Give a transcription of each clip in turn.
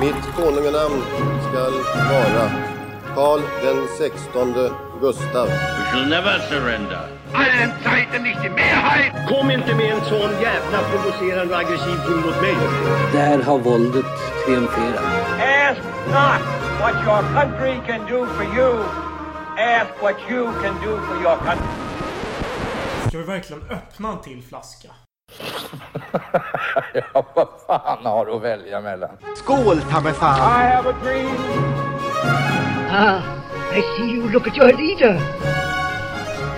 Mitt konunganamn skall vara Karl den sextonde Gustav. We shall never surrender. allen Zeiten nicht die Mehrheit! Kom inte med en sån jävla provocerande och aggressiv ton mot mig. Där har våldet triumferat. Ask not what your country can do for you. Ask what you can do for your country. Ska vi verkligen öppna en till flaska? ja, vad fan har du att välja mellan? Skål, ta mig fan! I have a dream. Ah, I see you look at your leader.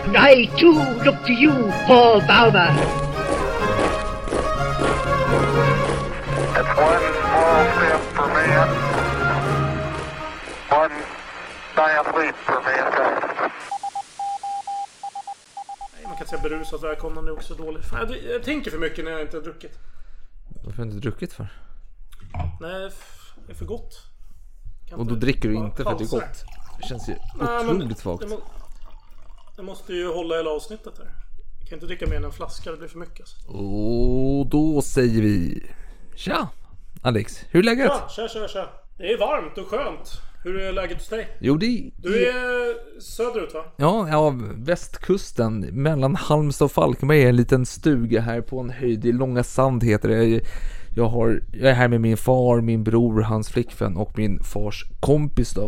And I too look to you, Paul Bauma. It's one small step for man, one giant leap for mankind. Nej, man kan säga berusat välkomnande är också dåligt. Fan, jag, jag tänker för mycket när jag inte har druckit. Varför har du inte druckit för? Nej, det är för gott. Kan Och då dricker du inte för att det är gott. Det känns ju Nej, otroligt svagt. må- Jag måste ju hålla hela avsnittet här. Jag kan inte dricka mer än en flaska, det blir för mycket alltså. Och då säger vi Tja! Alex, hur är läget? Ja, tja, tja, tja. Det är varmt och skönt. Hur är läget hos dig? Jo, det Du är söderut va? Ja, ja, västkusten mellan Halmstad och Falkenberg är en liten stuga här på en höjd i Långa Sand heter det. Jag, har, jag är här med min far, min bror, hans flickvän och min fars kompis då.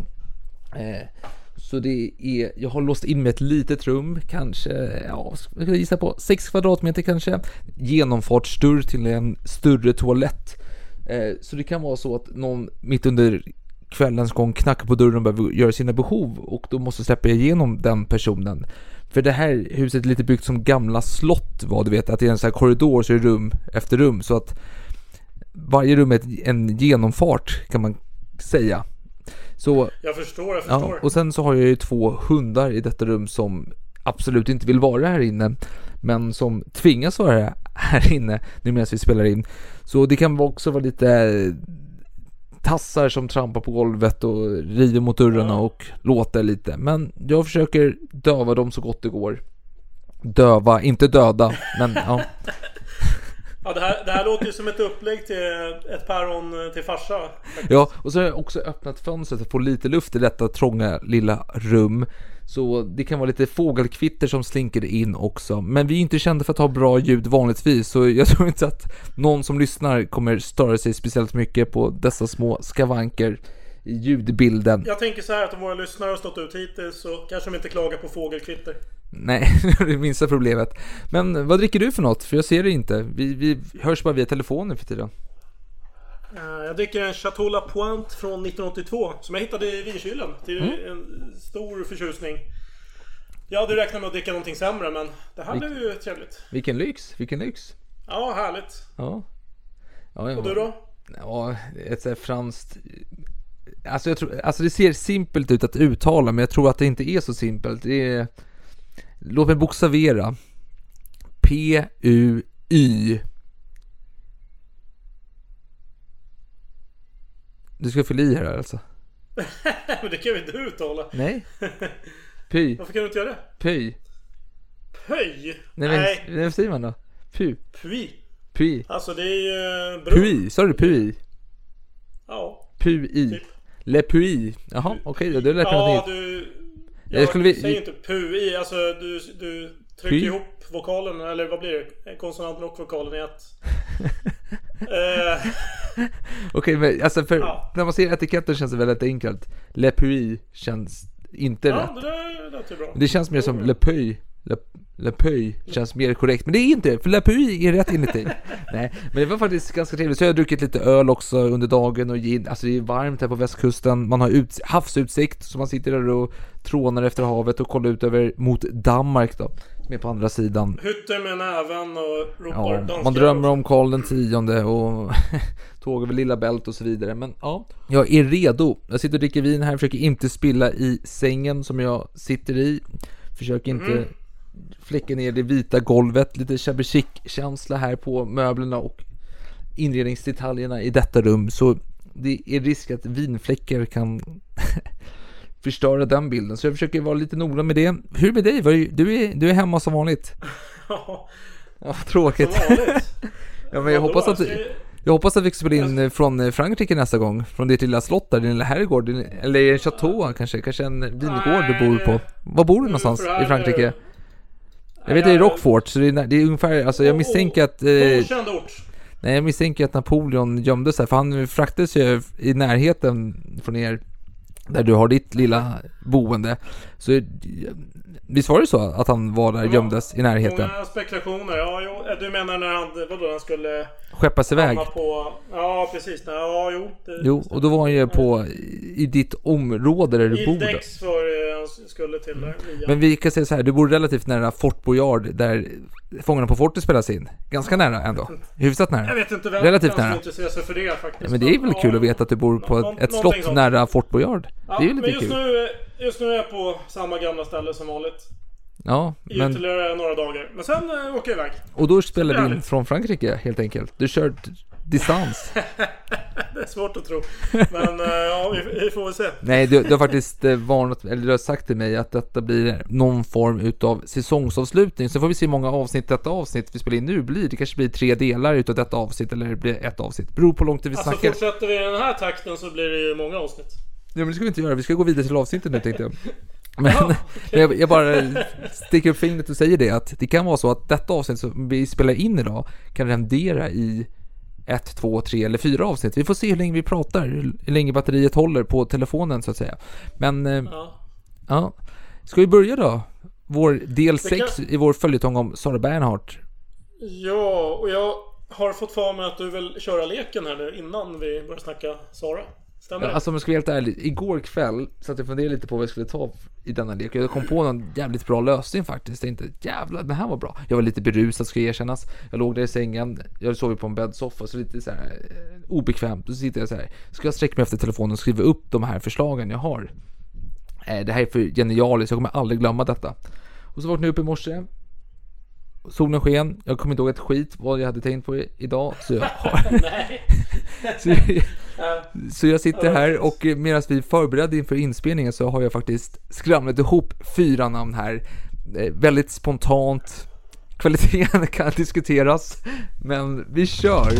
Eh, så det är, jag har låst in mig ett litet rum, kanske, ja, jag gissa på 6 kvadratmeter kanske. Genomfartsdörr till en större toalett. Eh, så det kan vara så att någon mitt under kvällens gång knackar på dörren och behöver göra sina behov och då måste släppa igenom den personen. För det här huset är lite byggt som gamla slott var, du vet att det är en sån här korridor så är det rum efter rum så att varje rum är en genomfart kan man säga. Så Jag förstår, jag Ja, förstår. och sen så har jag ju två hundar i detta rum som absolut inte vill vara här inne, men som tvingas vara här inne nu medan vi spelar in. Så det kan också vara lite tassar som trampar på golvet och river mot dörrarna och låter lite. Men jag försöker döva dem så gott det går. Döva, inte döda, men ja. Ja, det, här, det här låter ju som ett upplägg till ett päron till farsa. Ja, och så har jag också öppnat fönstret för att få lite luft i detta trånga lilla rum. Så det kan vara lite fågelkvitter som slinker in också. Men vi är inte kända för att ha bra ljud vanligtvis, så jag tror inte att någon som lyssnar kommer störa sig speciellt mycket på dessa små skavanker i ljudbilden. Jag tänker så här att om våra lyssnare har stått ut hittills så kanske de inte klagar på fågelkvitter. Nej, det är minsta problemet. Men vad dricker du för något? För jag ser det inte. Vi, vi hörs bara via telefonen för tiden. Eh, Jag dricker en Chateau La Pointe från 1982 som jag hittade i vinkylen till Mm. en stor förtjusning. Jag hade räknat med att dricka någonting sämre men det här Vilk- blev ju trevligt. Vilken lyx, vilken lyx. Ja, härligt. Ja. ja jag Och du då? Ja, ett franskt... Alltså, jag tror, alltså det ser simpelt ut att uttala, men jag tror att det inte är så simpelt. Det är... Låt mig bokstavera. P-U-Y. Du ska fylla i här alltså? men det kan väl inte uttala? Nej. Py. Varför kan du inte göra det? Py. Pöj? Nej, Nej. men, vad säger man då? Py. Pui. Py. Alltså det är ju eh, brunn. Pui, sa du pui? Ja. Pui. Typ. Le pui. Jaha, okej då, du har lärt mig Ja, något du... Jag Jag skulle vi- säger inte pui. Alltså du, du trycker Py. ihop vokalen, eller vad blir det? Konsonanten och vokalen i ett. eh, Okej, men alltså för Ja. när man ser etiketten känns det väldigt enkelt. Le Puy känns inte ja, rätt. det där lät ju bra. Det känns mer som Le Puy. Le, Le Puy känns mer korrekt, men det är inte för Le Puy är rätt dig. Nej, men det var faktiskt ganska trevligt. Så jag har druckit lite öl också under dagen och gin. Alltså det är varmt här på västkusten. Man har ut, havsutsikt, så man sitter där och trånar efter havet och kollar ut över mot Danmark då. Som är på andra sidan. Hytter med näven och ropar Ja, man drömmer om Karl den tionde och tåg över Lilla Bält och så vidare. Men ja, jag är redo. Jag sitter och dricker vin här, försöker inte spilla i sängen som jag sitter i. Försöker inte Mm. fläcka ner det vita golvet. Lite shabby chic-känsla här på möblerna och inredningsdetaljerna i detta rum. Så det är risk att vinfläckar kan förstöra den bilden. Så jag försöker vara lite noga med det. Hur med dig? Du är, du är hemma som vanligt. Ja, tråkigt. som vanligt. Ja, men jag Vadå? hoppas att du... jag- hoppas att vi spela in eh, från eh, Frankrike nästa gång. Från ditt lilla slott där, din lilla herrgård. din- Eller en chateau kanske, kanske en vingård du bor på. Var bor du någonstans i Frankrike? Jag vet det är Rockfort, så det är, det är ungefär, alltså jag misstänker att... Eh, Okänd ort. nej, jag misstänker att Napoleon gömdes här, för han fraktades ju i närheten från er, där du har ditt lilla boende. Så eh, visst var det så att han var där, gömdes i närheten? Många spekulationer. Ja, jo, eh, du menar när han, vadå, han skulle Skeppas iväg? på... Ja, precis. Ja, jo. Det, Jo, och då var han ju på, i ditt område där du bor då. Ildex var det han skulle till där. Men vi kan säga så här, du bor relativt nära Fort Boyard där Fångarna på fortet spelas in. Ganska nära ändå. Hyfsat nära. Jag vet inte vem Relativt nära. intresserar sig för det faktiskt. Ja, men det är väl kul att veta att du bor på nå- ett, slott sånt. nära Fort Boyard. Ja, det är ju men lite just kul. nu, just nu är jag på samma gamla ställe som vanligt. Ja, I men... ytterligare några dagar. Men sen äh, åker jag iväg. Och då spelar vi in från Frankrike helt enkelt. Du kör distans. Det är svårt att tro. Men äh, ja, vi, vi får väl se. Nej, du, du har faktiskt eh, varnat, eller du har sagt till mig att detta blir någon form utav säsongsavslutning. Så får vi se hur många avsnitt detta avsnitt vi spelar in nu blir. Det kanske blir tre delar utav detta avsnitt eller det blir ett avsnitt. Beror på hur lång tid vi Alltså snackar. fortsätter vi i den här takten så blir det ju många avsnitt. Ja men det ska vi inte göra, vi ska gå vidare till avsnittet nu tänkte jag. Men jag, jag bara sticker upp fingret och säger det att det kan vara så att detta avsnitt som vi spelar in idag kan rendera i ett, två, tre eller fyra avsnitt. Vi får se hur länge vi pratar, hur länge batteriet håller på telefonen så att säga. Men eh, Ja. ja, ska vi börja då? Vår del Det kan- 6 i vår följetong om Sara Bernhardt. Ja, och jag har fått för mig att du vill köra leken här nu innan vi börjar snacka Sara. Stämmer? Alltså om jag ska vara helt ärlig, igår kväll satt jag funderade lite på vad jag skulle ta i denna lek och jag kom på någon jävligt bra lösning faktiskt. Jag tänkte jävlar, det här var bra. Jag var lite berusad ska erkännas. Jag låg där i sängen, jag sov ju på en bäddsoffa så lite så här eh, obekvämt. Då sitter jag så här, ska jag sträcka mig efter telefonen och skriva upp de här förslagen jag har? Eh, Det här är för genialiskt, jag kommer aldrig glömma detta. Och så vaknade jag upp i morse. Solen sken, jag kommer inte ihåg ett skit vad jag hade tänkt på idag. Så jag har... så, så jag sitter här och medan vi förberedde inför inspelningen så har jag faktiskt skramlat ihop fyra namn här. Eh, Väldigt spontant. Kvaliteten kan diskuteras, men vi kör.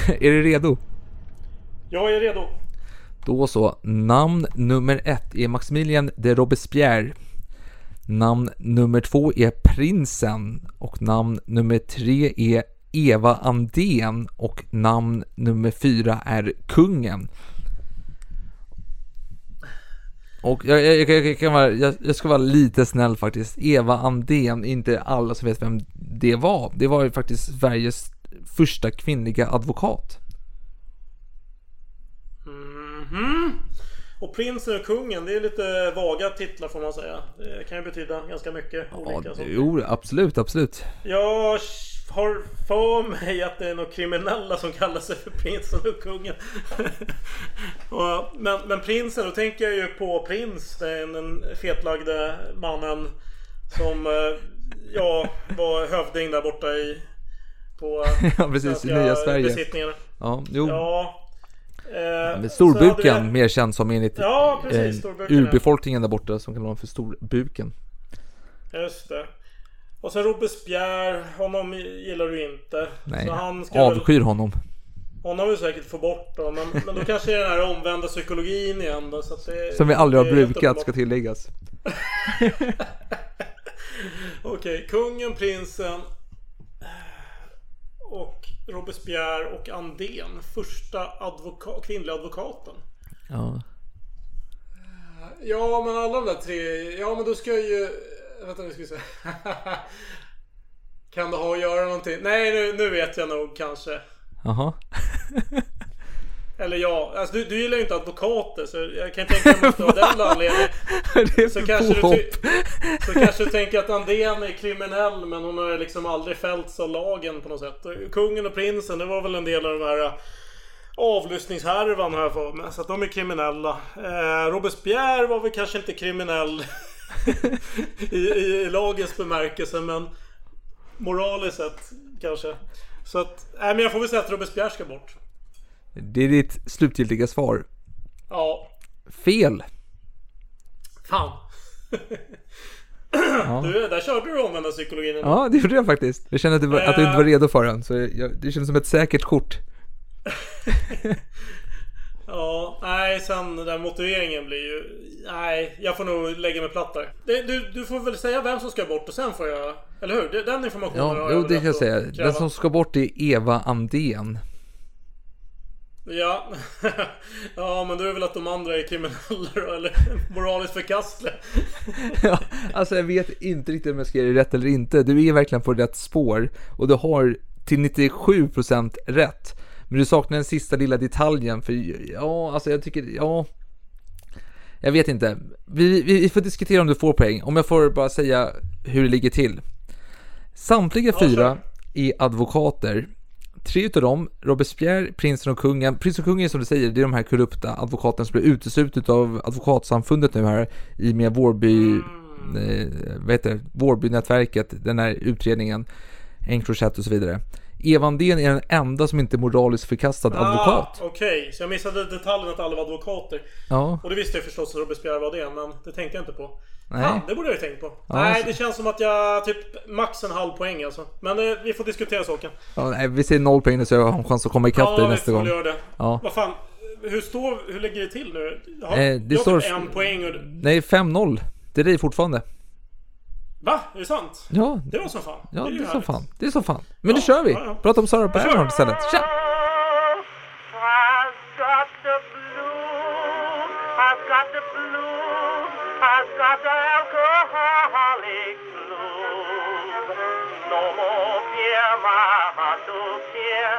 Är du redo? Jag är redo. Då så, namn nummer ett är Maximilien de Robespierre. Namn nummer två är Prinsen och namn nummer tre är Eva Andén och namn nummer fyra är Kungen. Och jag, jag, jag, jag, kan vara, jag ska vara lite snäll faktiskt. Eva Andén, inte alla som vet vem det var. Det var ju faktiskt Sveriges första kvinnliga advokat. Mhm. Och prinsen och kungen, det är lite vaga titlar får man säga. Det kan ju betyda ganska mycket Ja, olika saker. jo, absolut, absolut. Jag har för mig att det är några kriminella som kallar sig för prinsen och kungen. men, men prinsen, då tänker jag ju på prins. Den, den fetlagde mannen som eh, ja, var hövding där borta i på Ja, precis, nya Sverige. besittningarna. Ja, jo. Ja. Eh, storbuken, det- mer känd som enligt Ja, precis, eh, urbefolkningen där borta som kallar dem för storbuken. Just det. Och sen Robespierre, honom gillar du inte. Nej, så han ska väl, avskyr honom. honom vill säkert få bort då. Men, men då kanske det är den här omvända psykologin igen då. Så att det, Som vi aldrig har brukat, ska tilläggas. Okej, kungen, prinsen. Och Robespierre och Andén. Första advoka- kvinnliga advokaten. Ja. Ja, men alla de där tre. Ja, men då ska jag ju... Vänta nu ska vi se. kan det ha att göra någonting? Nej, nu, nu vet jag nog kanske. Jaha. Eller ja, alltså du, du gillar ju inte advokater så jag kan tänka mig att det var den anledningen. det är Så kanske, du så kanske du tänker att Andén är kriminell men hon har liksom aldrig fällts av lagen på något sätt. Kungen och prinsen det var väl en del av de här avlyssningshärvan har jag för mig. Så att de är kriminella. Eh, Robespierre var väl kanske inte kriminell i, i, i lagens bemärkelse men moraliskt sett kanske. Så att, nej men jag får väl säga att Robespierre ska bort. Det är ditt slutgiltiga svar. Ja, Fel. fan. Du, där körde du omvända psykologin ändå. Ja, det gjorde jag faktiskt. Jag kände att du, var, att du inte var redo för den, så jag, det kändes som ett säkert kort. Ja, nej sen den där motiveringen blir ju... Nej, jag får nog lägga mig platt där. Det, du, du får väl säga vem som ska bort och sen får jag... Eller hur? Den informationen Ja, har jo, väl det kan jag säga. Den som ska bort är Eva Andén. Ja. ja, men då är det väl att de andra är kriminella då, eller moraliskt förkastliga. Ja, alltså jag vet inte riktigt om jag ska göra det rätt eller inte. Du är verkligen på rätt spår och du har till 97% rätt. Men du saknar den sista lilla detaljen för ja, alltså jag tycker, ja. Jag vet inte. Vi, vi, vi får diskutera om du får poäng. Om jag får bara säga hur det ligger till. Samtliga fyra är advokater. Tre utav dem, Robespierre, prinsen och kungen. Prinsen och kungen som du säger, det är de här korrupta advokaterna som blir uteslutet av advokatsamfundet nu här i och med Vårby, eh, vad heter det, Vårbynätverket, den här utredningen, Encrochat och så vidare. Eva Andén är den enda som inte är moraliskt förkastad advokat. Ah, Okej, så jag missade detaljen att alla var advokater. Ja. Och det visste jag förstås att Robespierre var det, men det tänkte jag inte på. Nej. Fan, det borde jag ju tänkt på. Ja, Nej, så- det känns som att jag typ max en halv poäng alltså. Men eh, vi får diskutera saken. Ja, nej, vi säger noll poäng nu så jag har en chans att komma ikapp dig Ja, vi nästa får gång. väl göra det. Ja. Vad fan, hur, står, hur ligger det till nu? Ja, Eh, det jag har står- typ en poäng och... Nej, 5-0. Det är dig fortfarande. Va? Är det sant? Ja, Det var som fan. ja ju det är som fan. Det är som fan. Men nu kör vi. ja, ja. Prata om Sarah Bernhardt istället. Tja! Blues, I've got alcoholic blues. No more beer, my heart to cheer.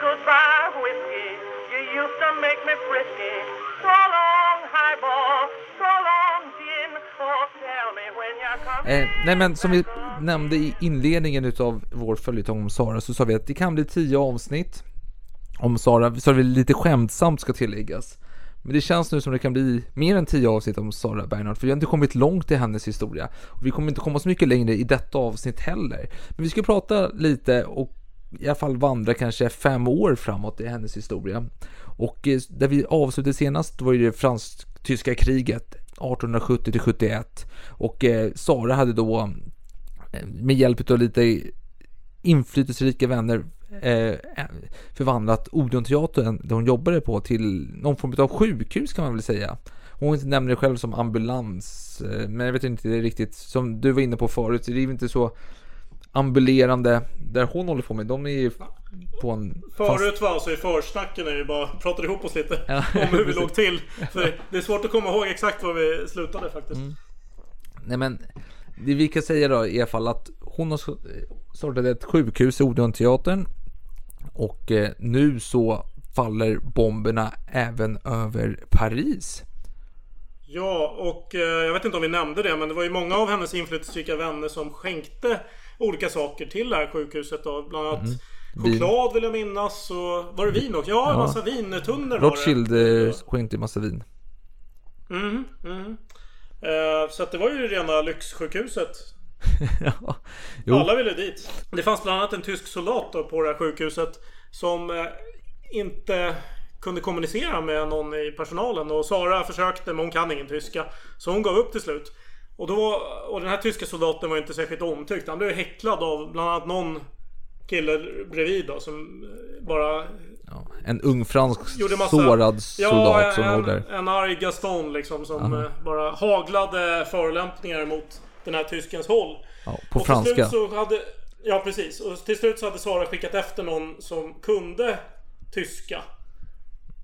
Goodbye, whiskey, you used to make me frisky. So long, highball, so long, gin, oh tell me when you're coming. Eh, nej men som vi nämnde i inledningen utav vår följetong om Sara så sa vi att det kan bli tio avsnitt om Sara, så vi lite skämtsamt ska tilläggas. Men det känns nu som det kan bli mer än 10 avsnitt om Sara Bernhardt för vi har inte kommit långt i hennes historia. Och vi kommer inte komma så mycket längre i detta avsnitt heller. Men vi ska prata lite och i alla fall vandra kanske fem år framåt i hennes historia. Och eh, där vi avslutade senast var ju det fransk-tyska kriget 1870 till 71 och eh, Sara hade då eh, med hjälp av lite inflytelserika vänner eh, förvandlat Odeonteatern där hon jobbade på till någon form av sjukhus kan man väl säga. Hon nämner det själv som ambulans, eh, men jag vet inte riktigt, som du var inne på förut, det är ju inte så ambulerande där hon håller på med. De är ju på en fast- Förut var alltså i försnacken när vi bara pratade ihop oss lite Ja, om hur vi låg till. För det är svårt att komma ihåg exakt var vi slutade faktiskt. Mm. Nej men det vi kan säga då i alla fall att hon har startat ett sjukhus i Odeonteatern och eh, nu så faller bomberna även över Paris. Ja, och eh, jag vet inte om vi nämnde det, men det var ju många av hennes inflytelserika vänner som skänkte olika saker till det här sjukhuset. Då. Bland annat Mm. Choklad vill jag minnas. Och var det vin också? Ja, en Ja. massa vintunnor var Rothschild eh, skänkte massa vin. Mhm. Eh, så att det var ju rena lyxsjukhuset. ja. Jo. Alla ville dit. Det fanns bland annat en tysk soldat på det här sjukhuset som eh, inte kunde kommunicera med någon i personalen och Sara försökte men hon kan ingen tyska. Så hon gav upp till slut. Och, då, och den här tyska soldaten var inte särskilt omtyckt. Han blev häcklad av bland annat någon kille bredvid då som eh, bara En ung fransk gjorde massa... sårad soldat som ja, låg där. en, arg Gaston liksom som Aha. eh, bara haglade förolämpningar mot den här tyskens håll. Ja, på och franska. Till slut så hade, ja precis. Och till slut så hade Sara skickat efter någon som kunde tyska.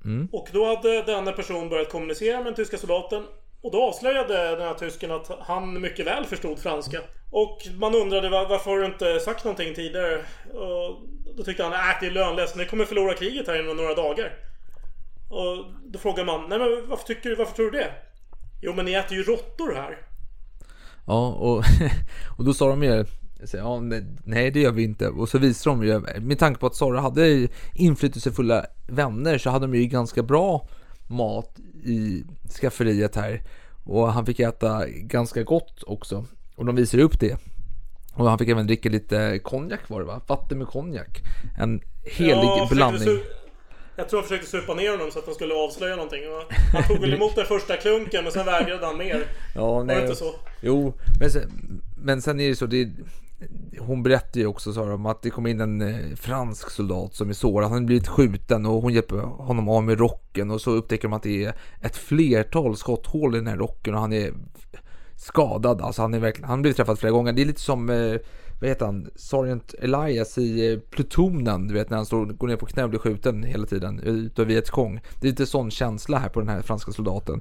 Mm. Och då hade denna person börjat kommunicera med den tyska soldaten. Och då avslöjade den här tysken att han mycket väl förstod franska. Och man undrade "Va- varför har du inte sagt någonting tidigare? Och då tyckte han att det är lönlöst. Ni kommer förlora kriget här inom några dagar. Och då frågar man, nej men varför, tycker du, varför tror du det? Jo men ni äter ju råttor här. Ja, och, och då sa de ju så, ja, nej, det gör vi inte. Och så visar de ju, med tanke på att Sara hade inflytelsefulla vänner så hade de ju ganska bra mat i skafferiet här. Och han fick äta ganska gott också. Och de visar upp det. Och han fick även dricka lite konjak var det va? Vatten med konjak. En helig försökte blandning. su- Jag tror han försökte supa ner honom så att han skulle avslöja någonting. Han tog väl emot den första klunken men sen vägrade han mer. Ja, Var det nej. inte så? Jo, men sen, men sen är det så, det, hon berättade ju också Sara om att det kom in en eh, fransk soldat som är sårad. Han har blivit skjuten och hon hjälper honom av med rocken och så upptäcker man att det är ett flertal skotthål i den här rocken och han är skadad. Alltså han är verkligen, han har blivit träffad flera gånger. Det är lite som, eh, vad heter han, Sergeant Elias i eh, Plutonen, du vet när han står, går ner på knä och blir skjuten hela tiden utav Vietcong. Det är lite sån känsla här på den här franska soldaten.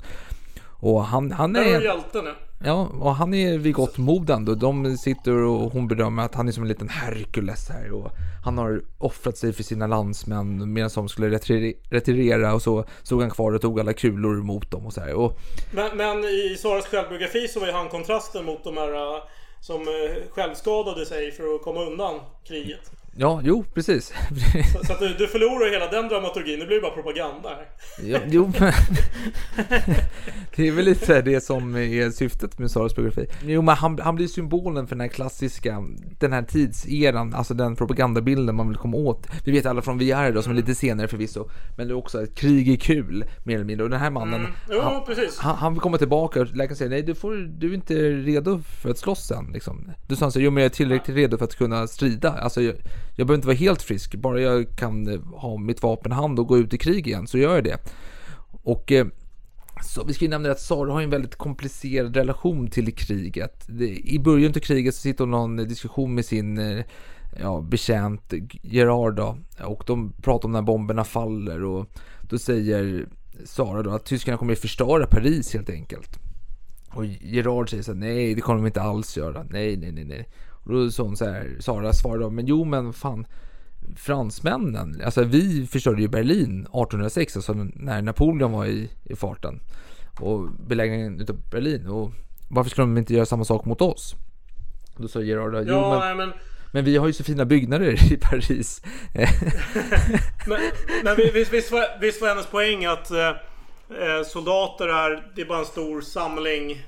Och han, han är... hjälten nu. Ja, och han är vid gott mod ändå. De sitter och hon bedömer att han är som en liten Herkules här och han har offrat sig för sina landsmän medan de skulle retire- retirera och så stod han kvar och tog alla kulor mot dem och så här. Och Men, men i Saras självbiografi så var ju han kontrasten mot de här äh, som eh, självskadade sig för att komma undan kriget ja, jo, precis. Så, så att du, du förlorar hela den dramaturgin. Det blir bara propaganda här. Ja, jo, men det är väl lite det som är syftet med Saras biografi. Jo, men han, han blir symbolen för den här klassiska, den här tidseran, alltså den propagandabilden man vill komma åt. Vi vet alla från VR då, som är lite senare förvisso, men det är också att krig är kul, mer eller mindre. Och den här mannen, Mm. Jo, han, precis. han, han vill komma tillbaka och läkaren säger nej, du, får, du är inte redo för att slåss sen. Liksom. Du sa så här, jo men jag är tillräckligt redo för att kunna strida. Alltså, jag, behöver inte vara helt frisk, bara jag kan eh, ha mitt vapen i hand och gå ut i krig igen, så gör jag det. Och eh, så vi ska ju nämna att Sara har en väldigt komplicerad relation till kriget. I början av kriget så sitter hon i någon diskussion med sin eh, ja, betjänt Gerard då, och de pratar om när bomberna faller och då säger Sara då att tyskarna kommer att förstöra Paris helt enkelt. Och Gerard säger så här, nej det kommer de inte alls göra, nej nej nej nej. Och då sa hon så här, Sara svarar då, men jo men fan fransmännen, alltså vi förstörde ju Berlin 1806, alltså när Napoleon var i, i farten och belägringen utav Berlin och varför skulle de inte göra samma sak mot oss? Då sa Gerard, jo Ja, men, nej, men, men vi har ju så fina byggnader i Paris. men, men vi- visst, visst, var, visst var hennes poäng att eh, eh, soldater är, det är bara en stor samling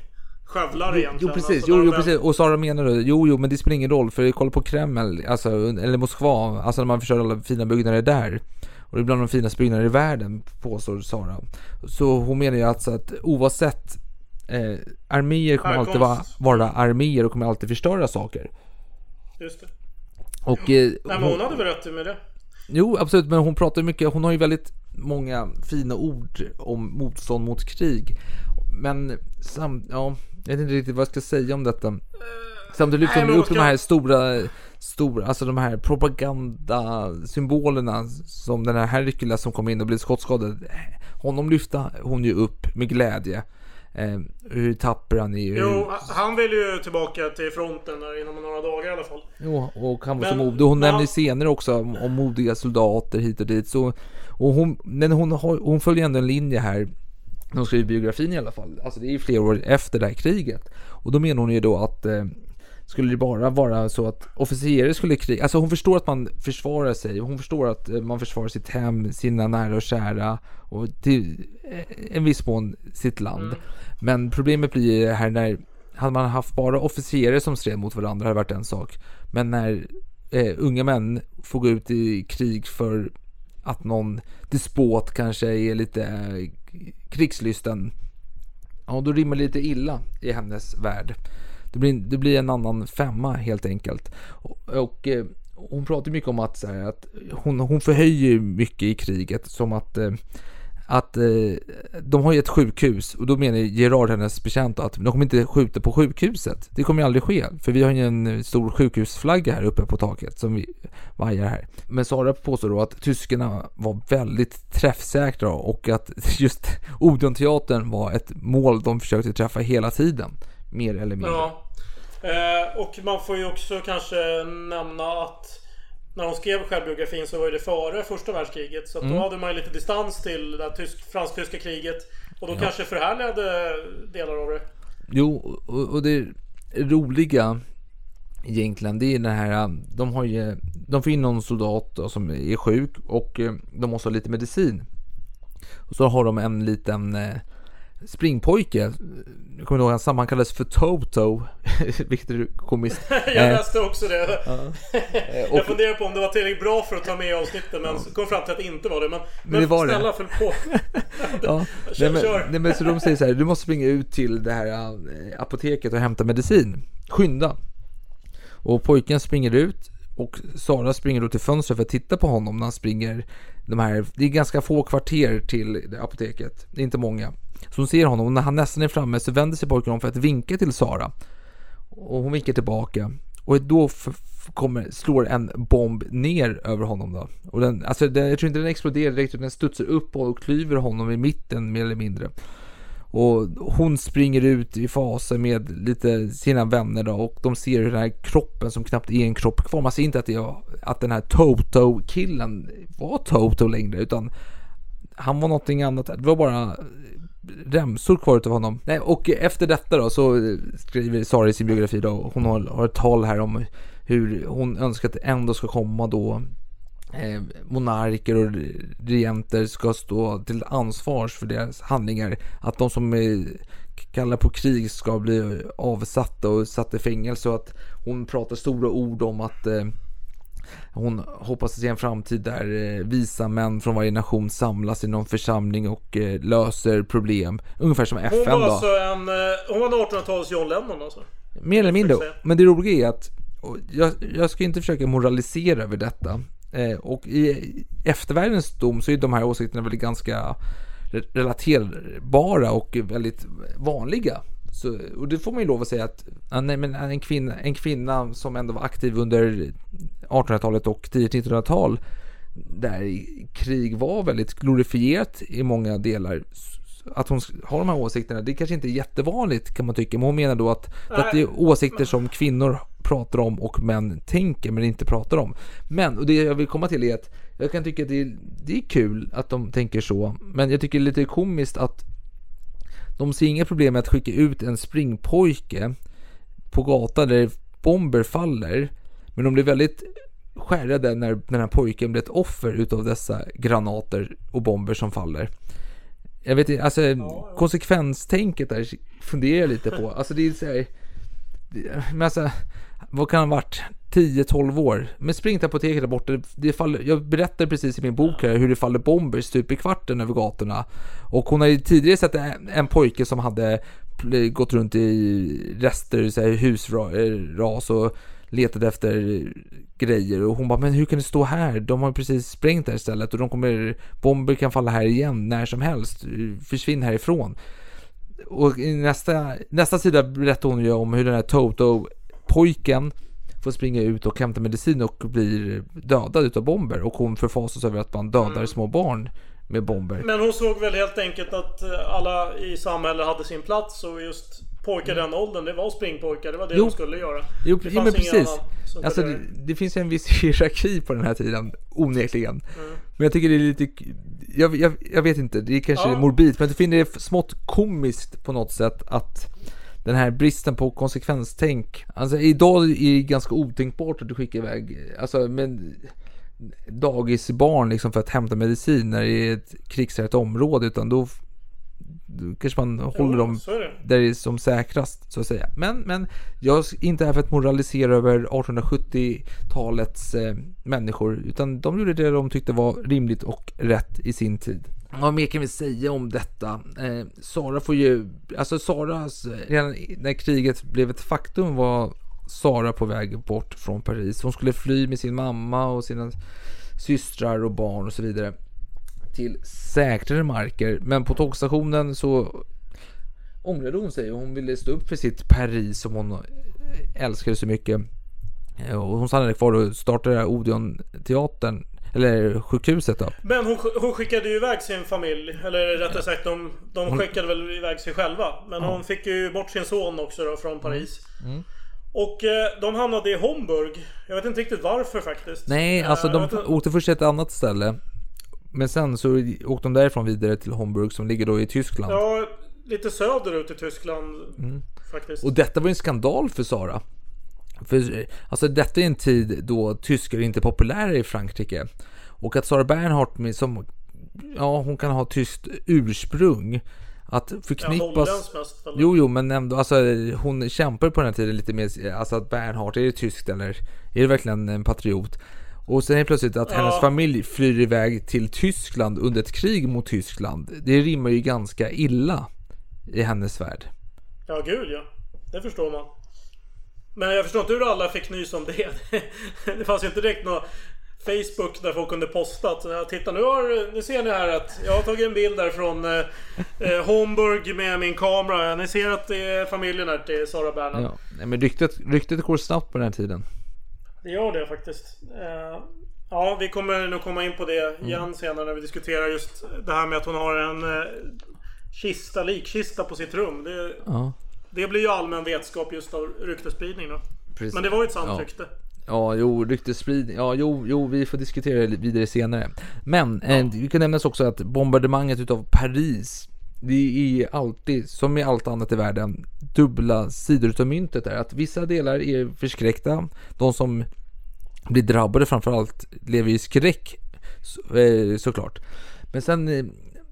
skövlar Jo, egentligen. jo precis, jo, jo precis. Och Sara menar då, jo jo men det spelar ingen roll för kolla på Kreml, alltså, eller Moskva, alltså när man förstör alla fina byggnader där. Och det är bland de finaste byggnader i världen, påstår Sara. Så hon menar ju alltså att oavsett eh, arméer kommer alltid vara, Härkomst. vara arméer och kommer alltid förstöra saker. Just det. Och, eh, Nej, men hon hade väl rätt med det. Jo, absolut, men hon pratar mycket, hon har ju väldigt många fina ord om motstånd mot krig. Men sam, ja, jag vet inte riktigt vad jag ska säga om detta. Samtidigt lyfter hon men upp de här stora, stora, alltså de här propagandasymbolerna som den här Herkules som kom in och blev skottskadad. Honom lyfte hon ju upp med glädje. Eh, hur tapper han är. Hur, Jo, han vill ju tillbaka till fronten där inom några dagar i alla fall. Jo, och han var så modig. Hon nämner senare också om, om modiga soldater hit och dit. Så, och hon, men hon, har, hon följer ändå en linje här. Hon skriver biografin i alla fall. Alltså det är ju flera år efter det här kriget. Och då menar hon ju då att eh, skulle det bara vara så att officerare skulle kriga. Alltså hon förstår att man försvarar sig. Hon förstår att eh, man försvarar sitt hem, sina nära och kära och till eh, en viss mån sitt land. Men problemet blir här när hade man haft bara officerare som stred mot varandra hade varit en sak. Men när eh, unga män får gå ut i krig för att någon despot kanske är lite krigslysten. Ja, då rimmar det lite illa i hennes värld. Det blir, det blir en annan femma helt enkelt. Och, och eh, hon pratar mycket om att, så här, att hon, hon förhöjer mycket i kriget som att eh, att eh, de har ju ett sjukhus och då menar Gerard, hennes betjänt, att de kommer inte skjuta på sjukhuset. Det kommer ju aldrig ske, för vi har ju en eh, stor sjukhusflagga här uppe på taket som vi vajar här. Men Sara påstår då att tyskarna var väldigt träffsäkra och att just Odeonteatern var ett mål de försökte träffa hela tiden, mer eller mindre. Ja. Eh, och man får ju också kanske nämna att när hon skrev självbiografin så var det före första världskriget. Så Mm. då hade man ju lite distans till det tysk, fransk-tyska kriget. Och då Ja. kanske förhärligade delar av det. Jo, och, och det roliga egentligen, det är den här, de har ju, de får in någon soldat som är sjuk och eh, de måste ha lite medicin. Och så har de en liten, eh, springpojke. Jag kommer ihåg namn, han kallades för Toto. Vilket är komiskt. Jag Eh, läste också det. Jag funderar på om det var tillräckligt bra för att ta med i avsnittet men kom fram till att det inte var det. Men, men, det var snälla följ på. Ja, Kör, nej, men, kör. nej, men så de säger så här, du måste springa ut till det här äh, apoteket och hämta medicin. Skynda. Och pojken springer ut och Sara springer då till fönstret för att titta på honom när han springer de här, det är ganska få kvarter till apoteket, det är inte många. Så hon ser honom och när han nästan är framme så vänder sig pojken om för att vinka till Sara. Och hon vinkar tillbaka. Och då kommer, slår en bomb ner över honom då. Och den, alltså den, jag tror inte den exploderar direkt utan den studsar upp och klyver honom i mitten mer eller mindre. Och hon springer ut i faser med lite sina vänner då och de ser hur den här kroppen som knappt är en kropp kvar. Man ser inte att, det är, att den här Toto-killen var Toto längre utan han var någonting annat. Det var bara remsor kvar utav honom. Nej, och efter detta då så skriver Sara i sin biografi då, hon har, har ett tal här om hur hon önskar att det ändå ska komma då eh, monarker och regenter ska stå till ansvars för deras handlingar. Att de som eh, kallar på krig ska bli avsatta och satta i fängelse och att hon pratar stora ord om att eh, hon hoppas se en framtid där eh, visa män från varje nation samlas i någon församling och eh, löser problem. Ungefär som Hon FN var då. alltså en... eh, Hon var en 1800-tals John Lennon alltså. Mer eller mindre. Men det roliga är att jag, jag ska inte försöka moralisera över detta. Och i eftervärldens dom så är de här åsikterna väl ganska re- relaterbara och väldigt vanliga. Så, och det får man ju lov att säga att ja, nej, men en, kvinna, en kvinna som ändå var aktiv under 1800-talet och tidigt 1900-tal där krig var väldigt glorifierat i många delar. Att hon har de här åsikterna, det kanske inte är jättevanligt kan man tycka. Men hon menar då att, att det är åsikter som kvinnor pratar om och män tänker men inte pratar om. Men, och det jag vill komma till är att jag kan tycka att det är, det är kul att de tänker så. Men jag tycker det är lite komiskt att de ser inga problem med att skicka ut en springpojke på gatan där bomber faller. Men de blir väldigt skärrade när den här pojken blir ett offer utav dessa granater och bomber som faller. Jag vet inte, alltså konsekvenstänket där funderar jag lite på. Alltså det är så här, men alltså, vad kan han ha varit? 10-12 år. Men spring till apoteket där borta. Det faller, jag berättade precis i min bok här hur det faller bomber stup i kvarten över gatorna. Och hon har ju tidigare sett en, en pojke som hade gått runt i rester, så här, husras och letat efter grejer. Och hon bara, men hur kan det stå här? De har ju precis sprängt det här stället och de kommer, bomber kan falla här igen när som helst. Försvinn härifrån. Och i nästa, nästa sida berättar hon ju om hur den här Toto Toto-pojken får springa ut och hämta medicin och blir dödad utav bomber. Och hon förfasas över att man dödar små barn med bomber. Men hon såg väl helt enkelt att eh, alla i samhället hade sin plats och just pojkar i den åldern, det var springpojkar. Det var det Jo. de skulle göra. Jo, det jo men precis. Alltså det, det. finns en viss hierarki på den här tiden, onekligen. Mm. Men jag tycker det är lite, jag, jag, jag vet inte, det är kanske Ja. morbid, men jag finner det smått komiskt på något sätt att den här bristen på konsekvenstänk, alltså idag är det ganska otänkbart att du skickar iväg, alltså men dagisbarn liksom för att hämta medicin när det är ett krigshärjat område, utan då kanske man håller dem är det. där det är som säkrast så att säga. Men, men jag är inte här för att moralisera över 1870-talets eh, människor utan de gjorde det de tyckte var rimligt och rätt i sin tid. Vad mer kan vi säga om detta? Eh, Sara får ju, alltså Saras, eh, redan när kriget blev ett faktum var Sara på väg bort från Paris. Hon skulle fly med sin mamma och sina systrar och barn och så vidare till säkrare marker. Men på tågstationen så ångrade hon sig och hon ville stå upp för sitt Paris som hon eh, älskade så mycket. Eh, och hon stannade kvar och startade Odeon-teatern, eller sjukhuset då. Men hon, hon skickade ju iväg sin familj. Eller rättare sagt, de, de Hon- skickade väl iväg sig själva. Men Ja. hon fick ju bort sin son också då från Paris. Mm. Och eh, de hamnade i Homburg. Jag vet inte riktigt varför faktiskt. Nej, Eh, alltså jag de inte- åkte först till ett annat ställe. Men sen så åkte de därifrån vidare till Homburg som ligger då i Tyskland. Ja, lite söderut i Tyskland Mm. faktiskt. Och detta var ju en skandal för Sara. För alltså detta är en tid då tyskar inte är populära i Frankrike. Och att Sara Bernhardt som, ja hon kan ha tyskt ursprung. att Ja, förknippas... eller? Jo, jo, men ändå, alltså hon kämpar på den här tiden lite mer, alltså att Bernhardt, är det tyskt eller? Är det verkligen en patriot? Och sen är det plötsligt att Ja. hennes familj flyr iväg till Tyskland under ett krig mot Tyskland. Det rimmar ju ganska illa i hennes värld. Ja, gud ja. Det förstår man. Men jag förstår inte hur alla fick nys om det. Det fanns ju inte direkt någon Facebook där folk kunde posta att "Ja, Titta nu, har, nu ser ni här att jag har tagit en bild där från eh, eh, Homburg med min kamera. Ni ser att det är familjen här till Sara Bernhard. Ja, nej, men ryktet, ryktet går snabbt på den här tiden. Det gör det faktiskt. Eh, Ja, vi kommer nog komma in på det igen senare när vi diskuterar just det här med att hon har en eh, kista, likkista på sitt rum. Det, Ja, det blir ju allmän vetskap just av ryktesspridning då. precis. Men det var ju ett sant Ja. rykte. Ja, jo, ryktesspridning. Ja, jo, jo, vi får diskutera det vidare senare. Men eh, vi kan nämnas också att bombardemanget utav Paris, det är alltid, som i allt annat i världen, dubbla sidor utav myntet där. Att vissa delar är förskräckta. De som blir drabbade framförallt lever i skräck, så, eh, såklart. Men sen, eh,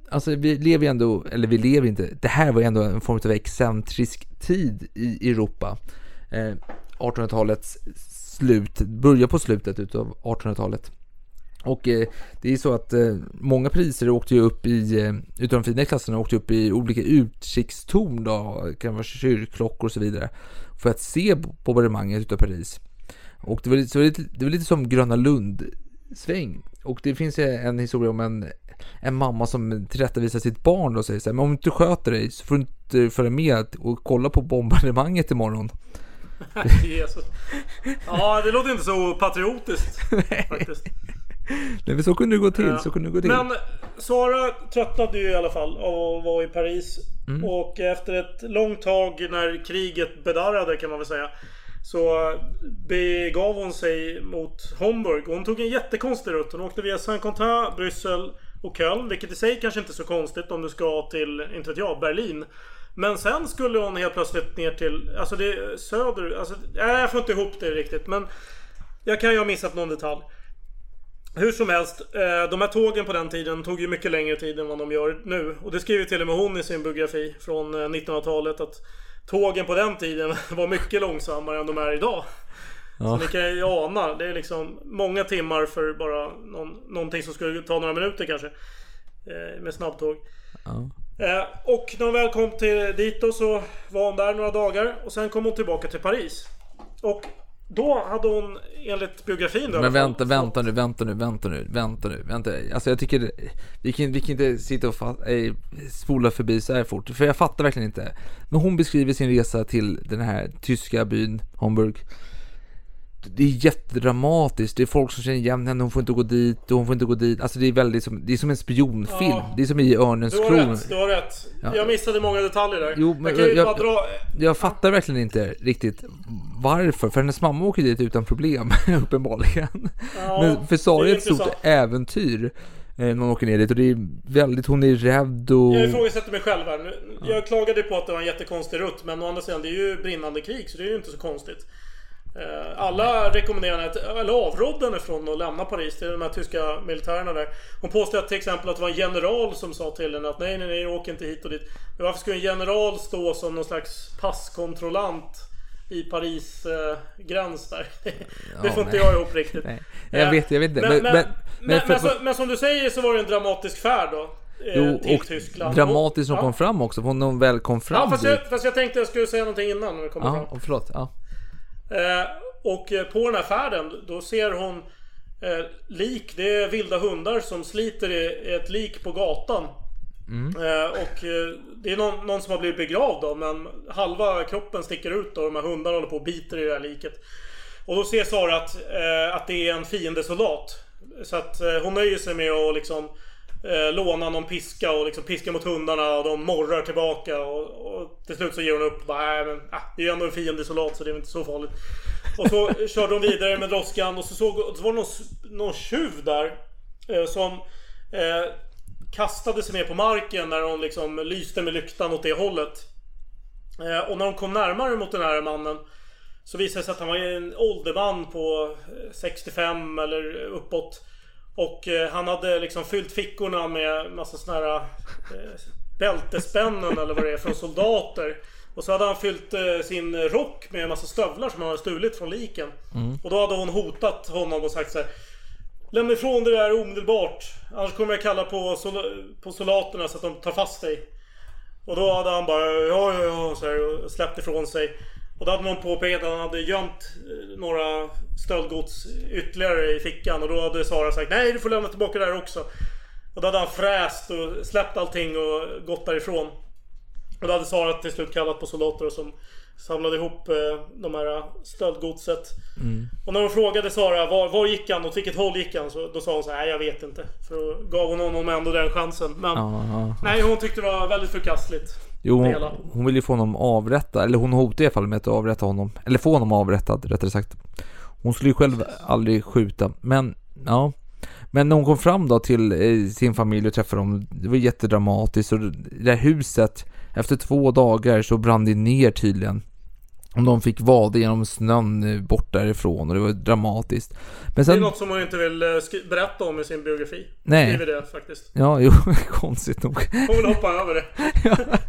alltså vi lever ju ändå, eller vi lever inte, det här var ju ändå en form av excentrisk tid i Europa. Eh, 1800-talets slut, början på slutet utav 1800-talet. Och eh, det är så att eh, många priser åkte ju upp i, eh, utav de fina klasserna åkte upp i olika utkikstorn då, kan vara kyrkklockor och så vidare. För att se bombardemanget utav Paris. Och det var, lite, så det var lite, det var lite som Gröna Lund-sväng. Och det finns ju en historia om en, en mamma som tillrättavisar sitt barn och säger så här, men om du inte sköter dig så får du inte följa med och kolla på bombardemanget imorgon. Jesus. Ja, det låter inte så patriotiskt faktiskt. Nej, men så kunde det gå till, så kunde det gå till. Men Sara tröttnade ju i alla fall av att vara i Paris. Mm. Och efter ett långt tag när kriget bedarrade kan man väl säga. Så begav hon sig mot Homburg. Hon tog en jättekonstig rutt. Hon åkte via Saint-Quentin, Bryssel och Köln. Vilket i sig kanske inte är så konstigt om du ska till, inte vet jag, Berlin. Men sen skulle hon helt plötsligt ner till, alltså det är söder, alltså, nej, jag får inte ihop det riktigt. Men jag kan ju ha missat någon detalj. Hur som helst, eh, de här tågen på den tiden tog ju mycket längre tid än vad de gör nu. Och det skriver till och med hon i sin biografi från eh, 1900-talet att tågen på den tiden var mycket långsammare än de är idag. Så ni kan ju ana, det är liksom många timmar för bara någon, någonting som skulle ta några minuter kanske. Eh, med snabbtåg. Ja. Eh, och när hon väl kom till dit då så var hon där några dagar och sen kom hon tillbaka till Paris. Och då hade hon enligt biografin då Men vänta, vänta nu, vänta nu, vänta nu, vänta nu, vänta. Alltså jag tycker, vi kan, vi kan inte sitta och fa- eh, spola förbi så här fort, för jag fattar verkligen inte. Men hon beskriver sin resa till den här tyska byn Hamburg. Det är jättedramatiskt, det är folk som känner igen henne, hon får inte gå dit, och hon får inte gå dit. Alltså det är väldigt som, det är som en spionfilm. Ja. Det är som i Örnens Du har kron. rätt, du har rätt. Ja. Jag missade många detaljer där. Jo, men jag jag- dra... Jag fattar verkligen inte riktigt varför, för hennes mamma åker dit utan problem, uppenbarligen. Ja, Men för Sara är ett stort äventyr eh, när hon åker ner dit och det är väldigt, hon är rädd och... Jag ifrågasätter mig själv här. Jag klagade på att det var en jättekonstig rutt, men å andra sidan det är ju brinnande krig så det är ju inte så konstigt. Eh, Alla att- eller avrådde henne från att lämna Paris till de här tyska militärerna där. Hon påstod att till exempel att det var en general som sa till henne att nej, nej, nej, åk inte hit och dit. Men varför skulle en general stå som någon slags passkontrollant i Paris eh, gräns där? det får inte jag ihop riktigt. Nej, jag Eh, vet, jag vet inte. Men, Men, men, men, men, men, men, för- så, men som du säger så var det en dramatisk färd då. eh, Jo, till och Tyskland. dramatiskt hon ja. kom fram också, för hon väl kom fram Ja, fast jag, fast jag tänkte jag skulle säga någonting innan när vi kommer Ja, fram. och förlåt. Ja. Eh, och eh, på den här färden, då ser hon eh, lik. Det är vilda hundar som sliter i, ett lik på gatan. Eh, och det är någon, någon som har blivit begravd då, men halva kroppen sticker ut och de här hundarna håller på och biter i det här liket. Och då ser Sara att, att det är en fiendesoldat. Så att hon nöjer sig med att liksom eh, låna någon piska och liksom piska mot hundarna och de morrar tillbaka och, och till slut så ger hon upp. Bara, men, ah, det är ju ändå en fiendesoldat så det är inte så farligt. Och så körde hon vidare med droskan och så, såg, så var det någon, någon tjuv där eh, som eh, kastade sig ner på marken när hon liksom lyste med lyktan åt det hållet. Eh, och när hon kom närmare mot den här mannen så visade det sig att han var en ålderman på eh, 65 eller uppåt. Och eh, han hade liksom fyllt fickorna med massa såna här eh, bältespännen eller vad det är från soldater. Och så hade han fyllt eh, sin rock med en massa stövlar som han hade stulit från liken. Mm. Och då hade hon hotat honom och sagt så här. Lämna ifrån dig det här omedelbart. Annars kommer jag kalla på, sol- på soldaterna så att de tar fast dig. Och då hade han bara ja, ja, ja så här, och släppt ifrån sig. Och då hade någon påpekat att han hade gömt eh, några stöldgods ytterligare i fickan. Och då hade Sara sagt nej du får lämna tillbaka det här också. Och då hade han fräst och släppt allting och gått därifrån. Och då hade Sara till slut kallat på soldater som samlade ihop eh, de här stöldgodset. Mm. Och när hon frågade Sara var, var gick han, åt vilket håll gick han? Så, då sa hon så här, nej jag vet inte. För då gav hon honom ändå den chansen. Men Ja, ja. nej hon tyckte det var väldigt förkastligt. Jo, hon, vill ju få honom avrättad, eller hon hotade i alla fall med att avrätta honom. Eller få honom avrättad, rättare sagt. Hon skulle ju själv aldrig skjuta, men ja. Men när hon kom fram då till eh, sin familj och träffade dem, det var jättedramatiskt och det där huset, efter två dagar så brann det ner tydligen. Och de fick vada genom snön bort därifrån och det var dramatiskt. Men Det är sen, något som hon inte vill eh, berätta om i sin biografi. Nej. Skriver det faktiskt. ja, jo, konstigt nog. Hon vill hoppa över det.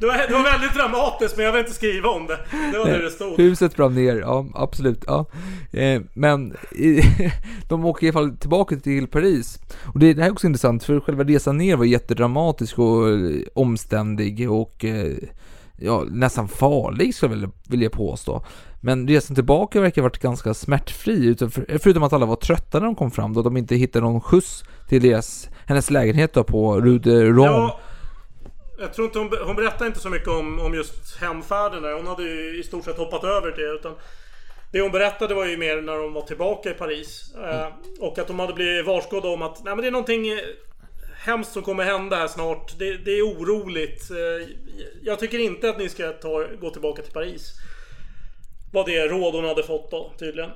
Det var, det var väldigt dramatiskt men jag vill inte skriva om det. Det var det det stod. Huset brann ner, ja absolut. Ja. Eh, men i, de åker i alla fall tillbaka till Paris. Och det, det här är också intressant för själva resan ner var jättedramatisk och eh, omständig och eh, ja, nästan farlig skulle jag vilja, vilja påstå. Men resan tillbaka verkar ha varit ganska smärtfri, förutom att alla var trötta när de kom fram då de inte hittade någon skjuts till deras, hennes lägenhet då på Rue de Rome. Ja, jag tror inte hon, hon berättade inte så mycket om, om just hemfärden där. Hon hade ju i stort sett hoppat över det. Utan det hon berättade var ju mer när de var tillbaka i Paris. Eh, och att de hade blivit varskådda om att nej, men det är någonting hemskt som kommer hända här snart. Det, det är oroligt. Eh, jag tycker inte att ni ska ta, gå tillbaka till Paris. Var det råd hon hade fått då tydligen.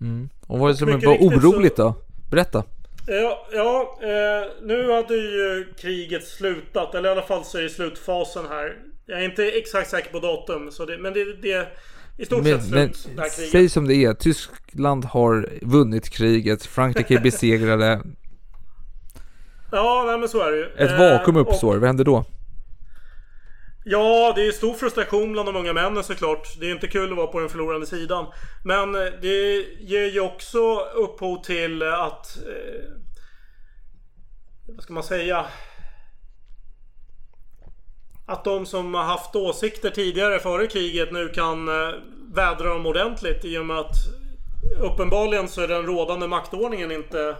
Mm. Och vad var det som var oroligt då? Berätta. Ja, ja eh, nu hade ju kriget slutat, eller i alla fall så är det slutfasen här. Jag är inte exakt säker på datum, så det, men det, det är i stort Men, sett men slut, det här kriget. säg som det är, Tyskland har vunnit kriget, Frankrike är besegrade, Ja, nej, men så är det ju. ett Eh, vakuum och- uppstår, vad händer då? Ja, det är stor frustration bland de unga männen såklart. Det är inte kul att vara på den förlorande sidan. Men eh, det ger ju också upphov till att... Eh, vad ska man säga? Att de som har haft åsikter tidigare före kriget nu kan eh, vädra dem ordentligt i och med att uppenbarligen så är den rådande maktordningen inte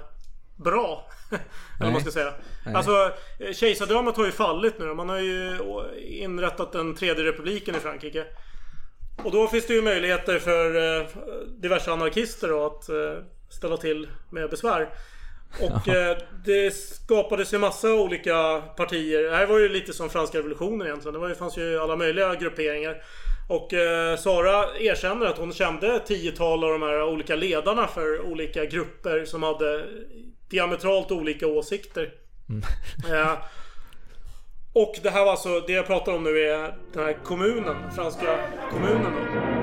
bra. Eller man ska säga. Nej. Alltså eh, kejsardömet har ju fallit nu. Man har ju inrättat den tredje republiken i Frankrike. Och då finns det ju möjligheter för eh, diverse anarkister då att eh, ställa till med besvär. Och eh, det skapades ju massa olika partier. Det här var ju lite som franska revolutionen egentligen. Det var ju, fanns ju alla möjliga grupperingar. Och eh, Sara erkänner att hon kände tiotal av de här olika ledarna för olika grupper som hade diametralt olika åsikter. Eh, och det här var alltså, det jag pratar om nu är den här kommunen, franska kommunen då.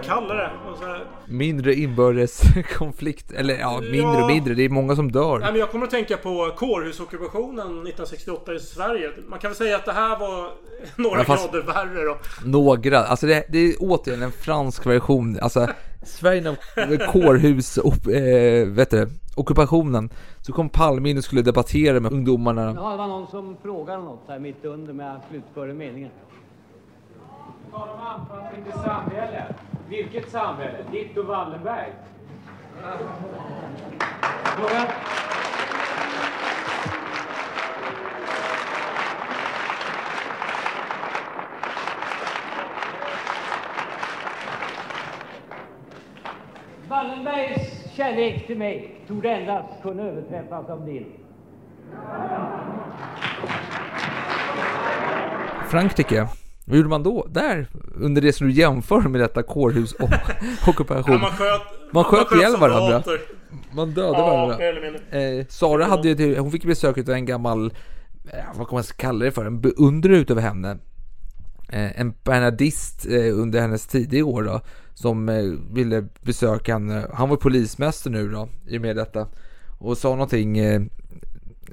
Ska man kalla det? Så här, Mindre inbördes konflikt, eller ja, mindre Ja. och mindre, det är många som dör. Nej, men jag kommer att tänka på kårhusockupationen 1968 i Sverige. Man kan väl säga att det här var några fast- grader värre då. Några, alltså det, det är återigen en fransk version, alltså Sverige när kårhus, op, eh, vet du, ockupationen, så kom Palme in och skulle debattera med ungdomarna. Ja, det var någon som frågade något här mitt under med att slutföra meningen. Tala om anpassning till samhället. Vilket samhälle? Ditt och Wallenberg? Fråga? Wallenbergs kärlek till mig torde endast kunna överträffas av din. Frankrike, vad gjorde man då? Där, under det som du jämför med detta kårhus och ockupation. Ja, man sköt, Man sköt ihjäl varandra. Man dödade Ja, varandra. Eh, Sara hade ju, hon fick besök av en gammal, eh, vad kan man kalla det för, en beundrare utav henne. eh, en bernadist eh, under hennes tidiga år då, som eh, ville besöka henne. Han var polismästare nu då, i och med detta. Och sa någonting, eh,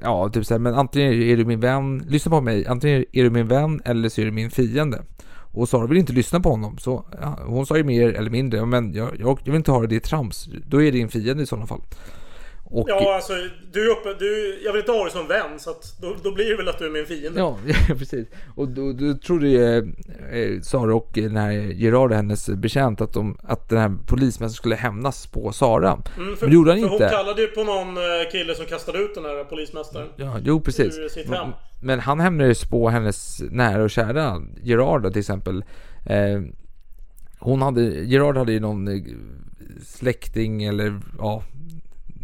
ja typ såhär, men antingen är du min vän, lyssna på mig, antingen är du min vän eller så är du min fiende. Och Sara vill inte lyssna på honom, så ja, hon sa ju mer eller mindre, men jag, jag, jag vill inte höra det trams, då är det din fiende i sådana fall. Och, Ja, alltså du är uppe, du, jag vill inte ha dig som vän så att då, då blir det väl att du är min fiende. Ja, precis. Och då, då trodde ju eh, Sara och den här Gerard, hennes betjänt, att, de, att den här polismästaren skulle hämnas på Sara. Mm, för, Men det gjorde han för inte. hon kallade ju på någon eh, kille som kastade ut den här polismästaren. Ja, jo precis. Ur sitt hem. men han hämnades på hennes nära och kära, Gerard då, till exempel. Eh, hon hade, Gerard hade ju någon eh, släkting eller ja,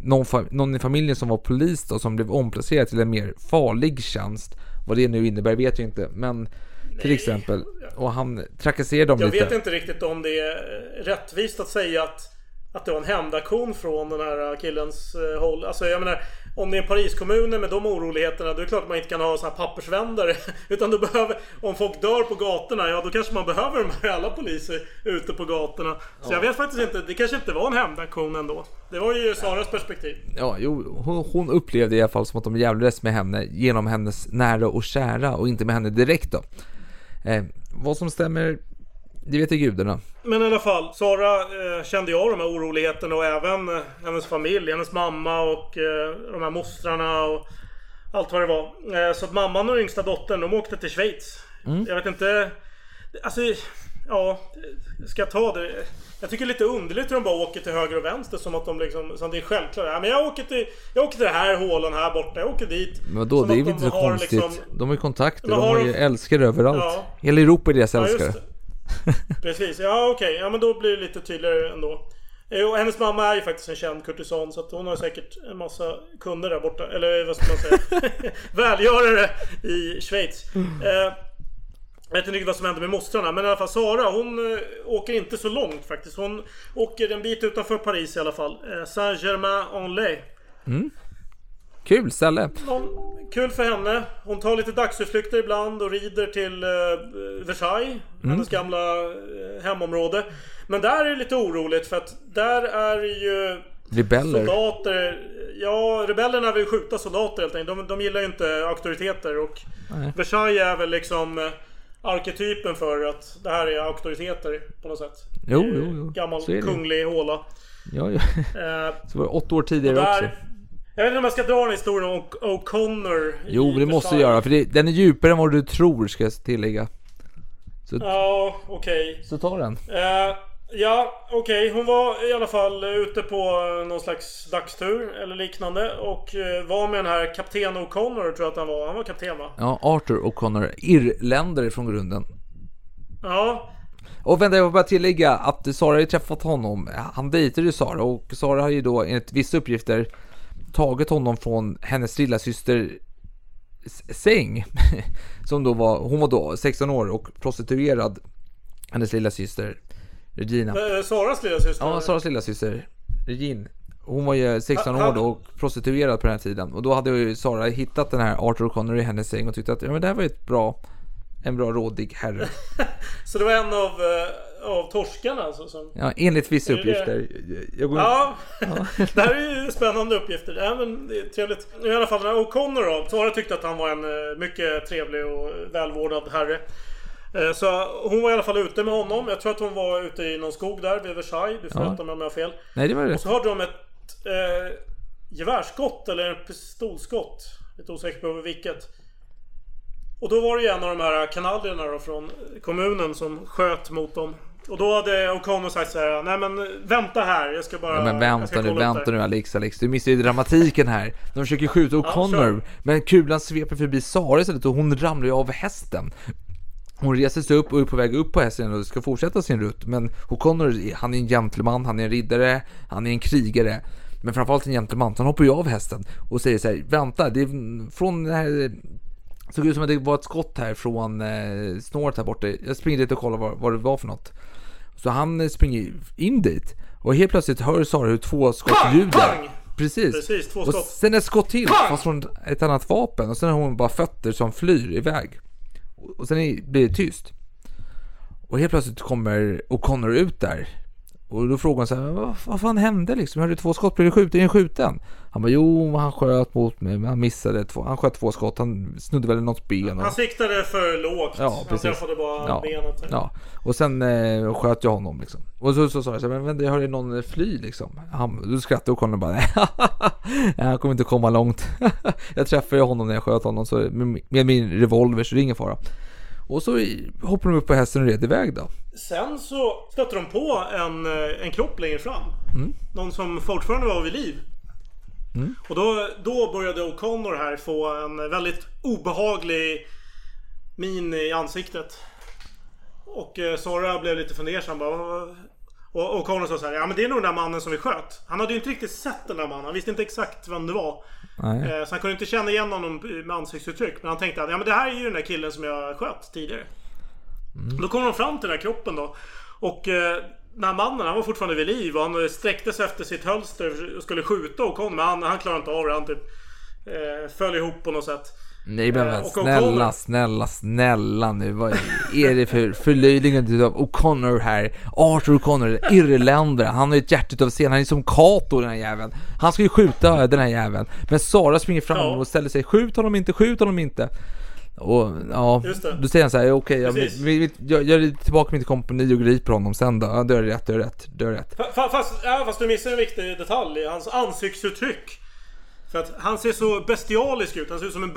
någon, någon i familjen som var polis då som blev omplacerad till en mer farlig tjänst. Vad det nu innebär vet jag inte, men till exempel. Och han trakasserade dem Jag lite. vet inte riktigt om det är rättvist att säga att, att det var en hämndaktion från den här killens eh, håll. Alltså jag menar, om det är Pariskommunen med de oroligheterna, då är det klart att man inte kan ha såna här pappersvändare. Utan då behöver, om folk dör på gatorna, ja då kanske man behöver de här alla poliser ute på gatorna. Så jag vet faktiskt inte, det kanske inte var en hämndaktion ändå. Det var ju Saras perspektiv. Ja, jo, hon, hon upplevde i alla fall som att de jävlades med henne genom hennes nära och kära och inte med henne direkt då. Eh, vad som stämmer, det vet ju gudarna. Men i alla fall, Sara eh, kände jag de här oroligheterna och även eh, hennes familj, hennes mamma och eh, de här mostrarna och allt vad det var. Eh, så att mamman och yngsta dottern, de åkte till Schweiz. Mm. Jag vet inte... Alltså, ja... Ska jag ta det? Jag tycker det är lite underligt hur de bara åker till höger och vänster som att de liksom... Som det är självklart. Ja, men jag åker till... Jag åker till den här hålan här borta. Jag åker dit. Men då, det är väl inte så konstigt. liksom- De har ju kontakter, de har ju de- älskare överallt. Ja. Hela Europa är deras Ja, älskare. Precis, ja okej. Ja men då blir det lite tydligare ändå. Eh, Och hennes mamma är ju faktiskt en känd kurtisan så att hon har säkert en massa kunder där borta. Eller vad ska man säga? Välgörare i Schweiz. Eh, jag vet inte riktigt vad som hände med mostrarna men i alla fall Sara hon eh, åker inte så långt faktiskt. Hon åker en bit utanför Paris i alla fall. Eh, Saint-Germain-en-Laye. Mm. Kul ställe. Någon, kul för henne. Hon tar lite dagsutflykter ibland och rider till eh, Versailles. Mm. Hennes gamla eh, hemområde. Men där är det lite oroligt för att där är ju Rebeller. soldater. Ja, rebellerna vill skjuta soldater helt enkelt. De, de gillar ju inte auktoriteter och Nej. Versailles är väl liksom eh, arketypen för att det här är auktoriteter på något sätt. Jo, jo, jo. Gammal kunglig håla. Ja, ja. Eh, Så var det åtta år tidigare där, också. Jag vet inte om jag ska dra den historien om O'Connor. Jo, det måste du göra för det, den är djupare än vad du tror ska jag tillägga. Så, Ja, okej. så ta den. Eh, ja, okej. Hon var i alla fall ute på eh, någon slags dagstur eller liknande. Och eh, var med den här kapten O'Connor tror jag att han var. Han var kapten va? Ja, Arthur O'Connor, irländare från grunden. Ja. Och vänta, jag vill bara tillägga att Sara har ju träffat honom. Han dejtade ju Sara och Sara har ju då enligt vissa uppgifter tagit honom från hennes lilla syster säng. Som då var, hon var då 16 år och prostituerad. Hennes lilla syster Regina. Eh, Saras lilla syster. Ja, Saras lilla syster Regine. Hon var ju 16 Ha- år då och prostituerad på den här tiden. Och då hade ju Sara hittat den här Arthur O'Connor i hennes säng och tyckte att ja, men det här var ju ett bra, en bra rådig herre. Så det var en av, eh, av torskarna alltså som... Ja, enligt vissa Är det det? uppgifter. Jag går Ja, det här är ju spännande uppgifter. Ja, men det är trevligt. I alla fall O'Connor då. Sara tyckte att han var en eh, mycket trevlig och välvårdad herre. Eh, Så hon var i alla fall ute med honom. Jag tror att hon var ute i någon skog där vid Versailles. Du får Ja. rätta mig om jag har fel. Nej, det var Och rätt. så hörde de ett eh, gevärsskott eller en pistolskott. Lite osäker på vilket. Och då var det ju en av de här kanadierna då från kommunen som sköt mot dem. Och då hade O'Connor sagt så här: Nej men vänta här, jag ska bara... Ja, men vänta nu, vänta det." nu Alex, Alex. Du missar ju dramatiken här. De försöker skjuta O'Connor, kör. men kulan sveper förbi Sara istället och hon ramlar ju av hästen. Hon reser sig upp och är på väg upp på hästen och ska fortsätta sin rutt. Men O'Connor, han är en gentleman, han är en riddare, han är en krigare. Men framförallt en gentleman, så han hoppar ju av hästen och säger så här, vänta, det är från den här Såg ut som att det var ett skott här från eh, snåret här borta. Jag springer dit och kollar vad, vad det var för något. Så han springer in dit och helt plötsligt hör Sara hur två skott ljuder. Precis. Precis, två och skott. sen ett skott till Pang! fast från ett annat vapen och sen har hon bara fötter som flyr iväg. Och sen blir det tyst. Och helt plötsligt kommer O'Connor ut där. Och då frågar hon så här, vad, vad fan hände liksom? Hörde två skott, blev du skjuten? Är den skjuten? Han bara, jo, han sköt mot mig, men han missade två. Han sköt två skott, han snodde väl något ben. Och... Han siktade för lågt. Ja, han träffade bara Ja, benet. ja. Och sen eh, sköt jag honom liksom. Och så, så sa jag så här, men vänta, jag hörde någon fly liksom. Han, då skrattade O'Connor bara, nej, han kommer inte komma långt. jag träffade honom när jag sköt honom så, med, med min revolver, så det är ingen fara. Och så hoppade de upp på hästen och red iväg då. Sen så stötte de på en, eh, en kropp längre fram. Mm. Någon som fortfarande var vid liv. Mm. Och då, då började O'Connor här få en väldigt obehaglig min i ansiktet. Och eh, Sara blev lite fundersam bara. Och O'Connor sa så här, ja men det är nog den där mannen som vi sköt. Han hade ju inte riktigt sett den där mannen. Han visste inte exakt vem det var. Eh, Så han kunde inte känna igen honom med ansiktsuttryck. Men han tänkte att ja, men det här är ju den där killen som jag sköt tidigare. Då kom de fram till den här kroppen då. Och eh, den här mannen han var fortfarande vid liv och han sträckte sig efter sitt hölster och skulle skjuta O'Connor. Men han, han klarade inte av det. Han typ eh, föll ihop på något sätt. Nej men, Eh, men och snälla, snälla, snälla nu. Vad är det för förlöjligande av O'Connor här? Arthur O'Connor, irländare. Han har ju ett hjärta av scen. Han är som Kato den här jäveln. Han ska ju skjuta den här jäveln. Men Sara springer fram och ställer sig. Skjut honom inte, skjut honom inte. Och ja, det. då säger han så här, okej, jag, vi, vi, jag, jag är tillbaka med mitt kompani och griper honom sen då. Ja, du har rätt, du har rätt, du har rätt. Fa- fa- Fast, ja, fast du missar en viktig detalj. Hans ansiktsuttryck. För att han ser så bestialisk ut. Han ser ut som en,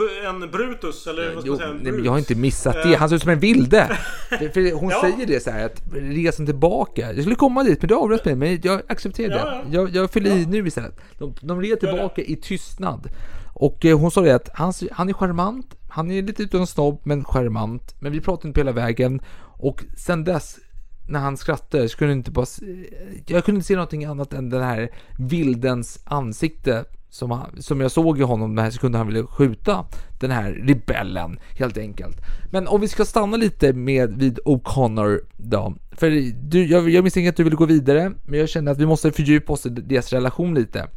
en Brutus. Eller vad ska Jo, man säga? En brut. jag har inte missat Eh, det. Han ser ut som en vilde. För- hon Ja. säger det så här att resan tillbaka. Jag skulle komma dit men du avbröt mig. Men jag accepterar det. Ja, ja. Jag, jag fyller i nu istället. De, de red tillbaka i tystnad. Och eh, hon sa det att han, han är charmant. Han är lite utan snobb men charmant. Men vi pratade inte på hela vägen. Och sen dess när han skrattade så kunde jag inte bara se- Jag kunde inte se någonting annat än den här vildens ansikte som, han, som jag såg i honom den här sekunden han ville skjuta den här rebellen helt enkelt. Men om vi ska stanna lite med vid O'Connor då. För du, jag, jag misstänker att du vill gå vidare, men jag känner att vi måste fördjupa oss i deras relation lite.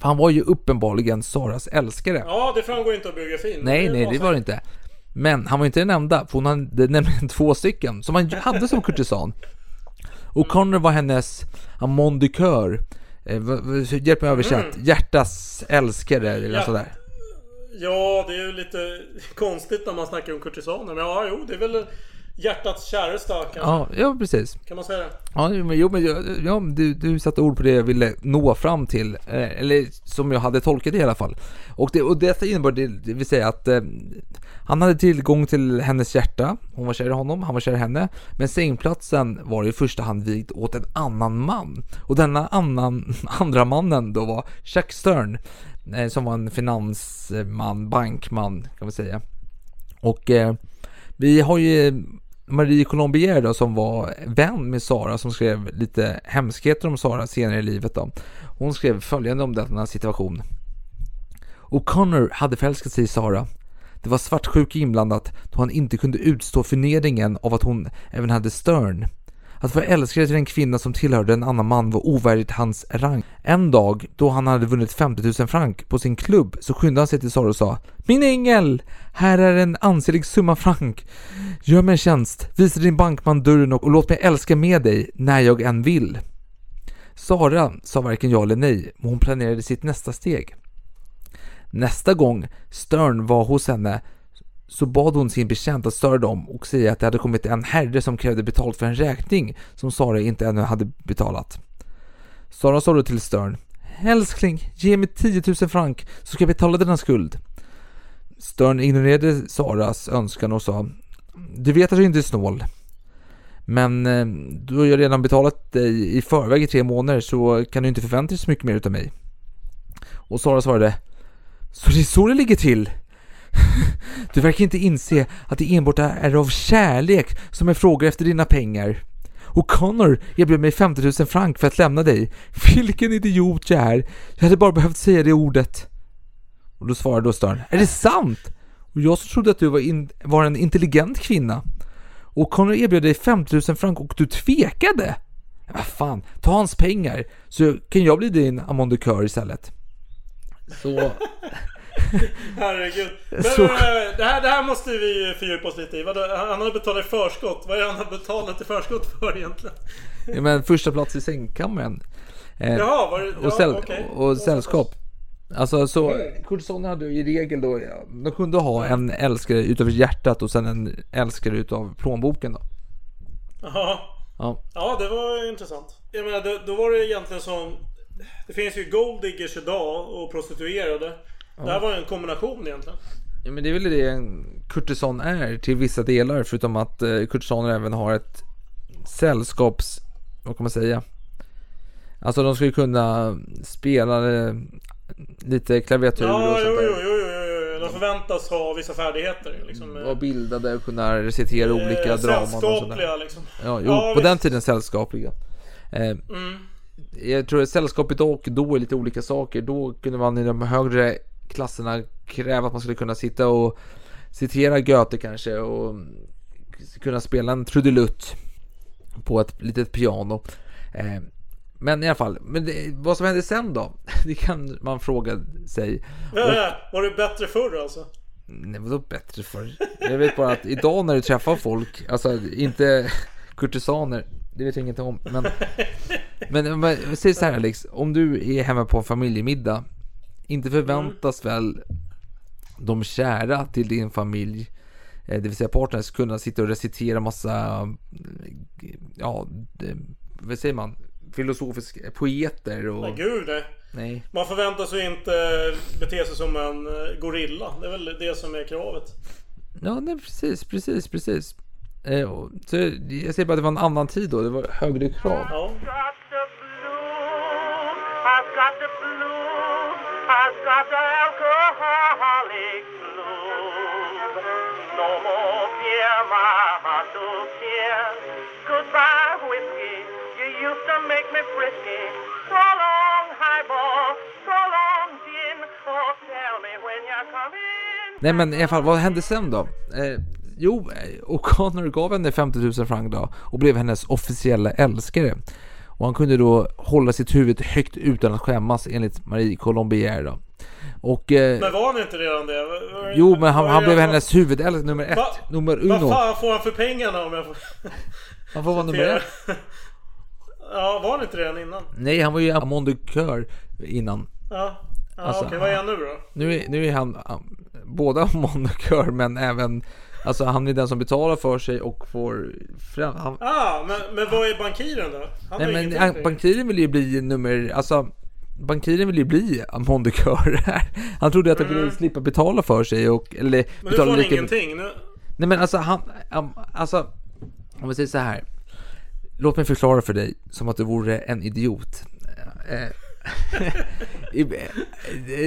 För han var ju uppenbarligen Saras älskare. Ja, det framgår inte av biografin. Nej, nej, var det var det inte. Men han var inte den enda, för hon hade nämligen två stycken som han hade som kurtisan. O'Connor var hennes amon du coeur. Eh, Hjälp mig översätt. Mm. Hjärtas älskare eller Ja. sådär. Ja, det är ju lite konstigt när man snackar om kurtisaner. Men ja, jo, det är väl hjärtats käresta kanske. Ja, ja precis. Kan man säga det? Ja, men, jo, men ja, du, du satte ord på det jag ville nå fram till, eh, eller som jag hade tolkat det i alla fall. Och, det, och detta innebar det, det vill säga att eh, han hade tillgång till hennes hjärta, hon var kär i honom, han var kär i henne, men sängplatsen var i första hand vigd åt en annan man. Och denna annan, andra mannen då var Chuck Stern, eh, som var en finansman, bankman kan man säga. Och eh, vi har ju Marie Colombier då som var vän med Sara som skrev lite hemskheter om Sara senare i livet då. Hon skrev följande om denna situation. O'Connor hade förälskat sig i Sara. Det var svartsjuka inblandat då han inte kunde utstå förnedringen av att hon även hade Stern. Att vara älskare till en kvinna som tillhörde en annan man var ovärdigt hans rang. En dag, då han hade vunnit 50 000 frank på sin klubb, så skyndade han sig till Sara och sa Min ängel! Här är en ansenlig summa frank. Gör mig en tjänst, visa din bankman dörren och, och låt mig älska med dig när jag än vill. Sara sa varken ja eller nej, men hon planerade sitt nästa steg. Nästa gång Stern var hos henne så bad hon sin betjänt att störa dem och säga att det hade kommit en herre som krävde betalt för en räkning som Sara inte ännu hade betalat. Sara sa då till Stern Älskling, ge mig 10 000 frank så ska jag betala denna skuld. Stern ignorerade Saras önskan och sa Du vet att jag inte är snål. Men då du har jag redan betalat dig i förväg i tre månader så kan du inte förvänta dig så mycket mer utav mig. Och Sara svarade Så det är så det ligger till? Du verkar inte inse att det enbart är av kärlek som jag frågar efter dina pengar. Och Connor erbjöd mig 50 000 frank för att lämna dig. Vilken idiot jag är! Jag hade bara behövt säga det ordet. Och då svarade då Stern, är det sant? Och jag som trodde att du var, in, var en intelligent kvinna. Och Connor erbjöd dig 50 000 frank och du tvekade? Vad fan, ta hans pengar så kan jag bli din amon istället. Så Herregud. Men, Så- men, det, här, det här måste vi fördjupa oss lite i. Han har betalat i förskott. Vad är det han har betalat i förskott för egentligen? Ja, men första plats i sängkammaren. Eh, Jaha, var det- och, ja, säll, okej. och sällskap. Alltså så, kurtisaner hade ju i regel då, ja, de kunde ha en älskare utav hjärtat och sen en älskare utav plånboken då. Jaha. Ja. Ja, det var intressant. Jag menar, då, då var det egentligen som... Det finns ju golddiggers idag och prostituerade. Det här var en kombination egentligen. ja men det är väl det en kurtisan är till vissa delar förutom att eh, kurtisaner även har ett sällskaps, vad kan man säga? Alltså de skulle kunna spela eh, lite klaviatur och Ja, sånt jo, där. jo, jo, jo, jo. De förväntas ha vissa färdigheter. Liksom, Vara bildade och kunna recitera olika Eh, draman och sällskapliga, sådär. liksom. Ja, jo, Ja, på den visst. tiden sällskapliga. Eh, Mm. Jag tror att sällskap idag och då är lite olika saker. Då kunde man i de högre klasserna kräva att man skulle kunna sitta och citera Goethe kanske och kunna spela en trudelutt på ett litet piano. Eh, men i alla fall, men det, vad som hände sen då? Det kan man fråga sig. Och, Eh, Var det bättre förr alltså? nej, vadå bättre för? Jag vet bara att idag när du träffar folk, alltså inte kurtisaner, det vet jag inget om. Men, men, men säg så här Alex, om du är hemma på en familjemiddag, inte förväntas väl de kära till din familj, eh, det vill säga partners, kunna sitta och recitera massa, eh, ja, det- vad säger man, filosofiska poeter och... Nej, gud nej. Nej. Man förväntar sig inte bete sig som en eh, gorilla. Det är väl det som är kravet. Ja, nej, precis, precis, precis. Eh, så jag säger bara att det var en annan tid då, det var högre krav. Ja got the alcoholic blues. No more beer, my heart to cheer. Goodbye, whiskey. You used to make me frisky. So long, highball. So long, gin. Oh, tell me when you're coming. Nej men i alla fall, vad hände sen då? Eh, jo, eh, O'Connor gav henne 50 000 franc då och blev hennes officiella älskare. Och han kunde då hålla sitt huvud högt utan att skämmas enligt Marie Colombier då. Och... Eh, Men var han inte redan det? Var- jo, men han, han blev hennes huvudälskare nummer ett, Va? nummer Vad uno. fan får han för pengarna om jag får... Han får vara nummer ett. Ja, var han inte redan innan? Nej, han var ju Amon de Coeur innan. Ja. Ja, Alltså, okej, vad är han nu då? Nu är, nu är han um, båda Amon de Coeur, men även Alltså han är den som betalar för sig och får fram... Han, Ah, men, men vad är bankiren då? Han nej men bankiren vill ju bli nummer, alltså Bankiren vill ju bli Amon Coeur Han trodde att han skulle slippa betala för sig och, eller Mm. Men nu får han lika ingenting. Nu... Nej men alltså han, alltså Om vi säger så här Låt mig förklara för dig som att du vore en idiot Eh, i-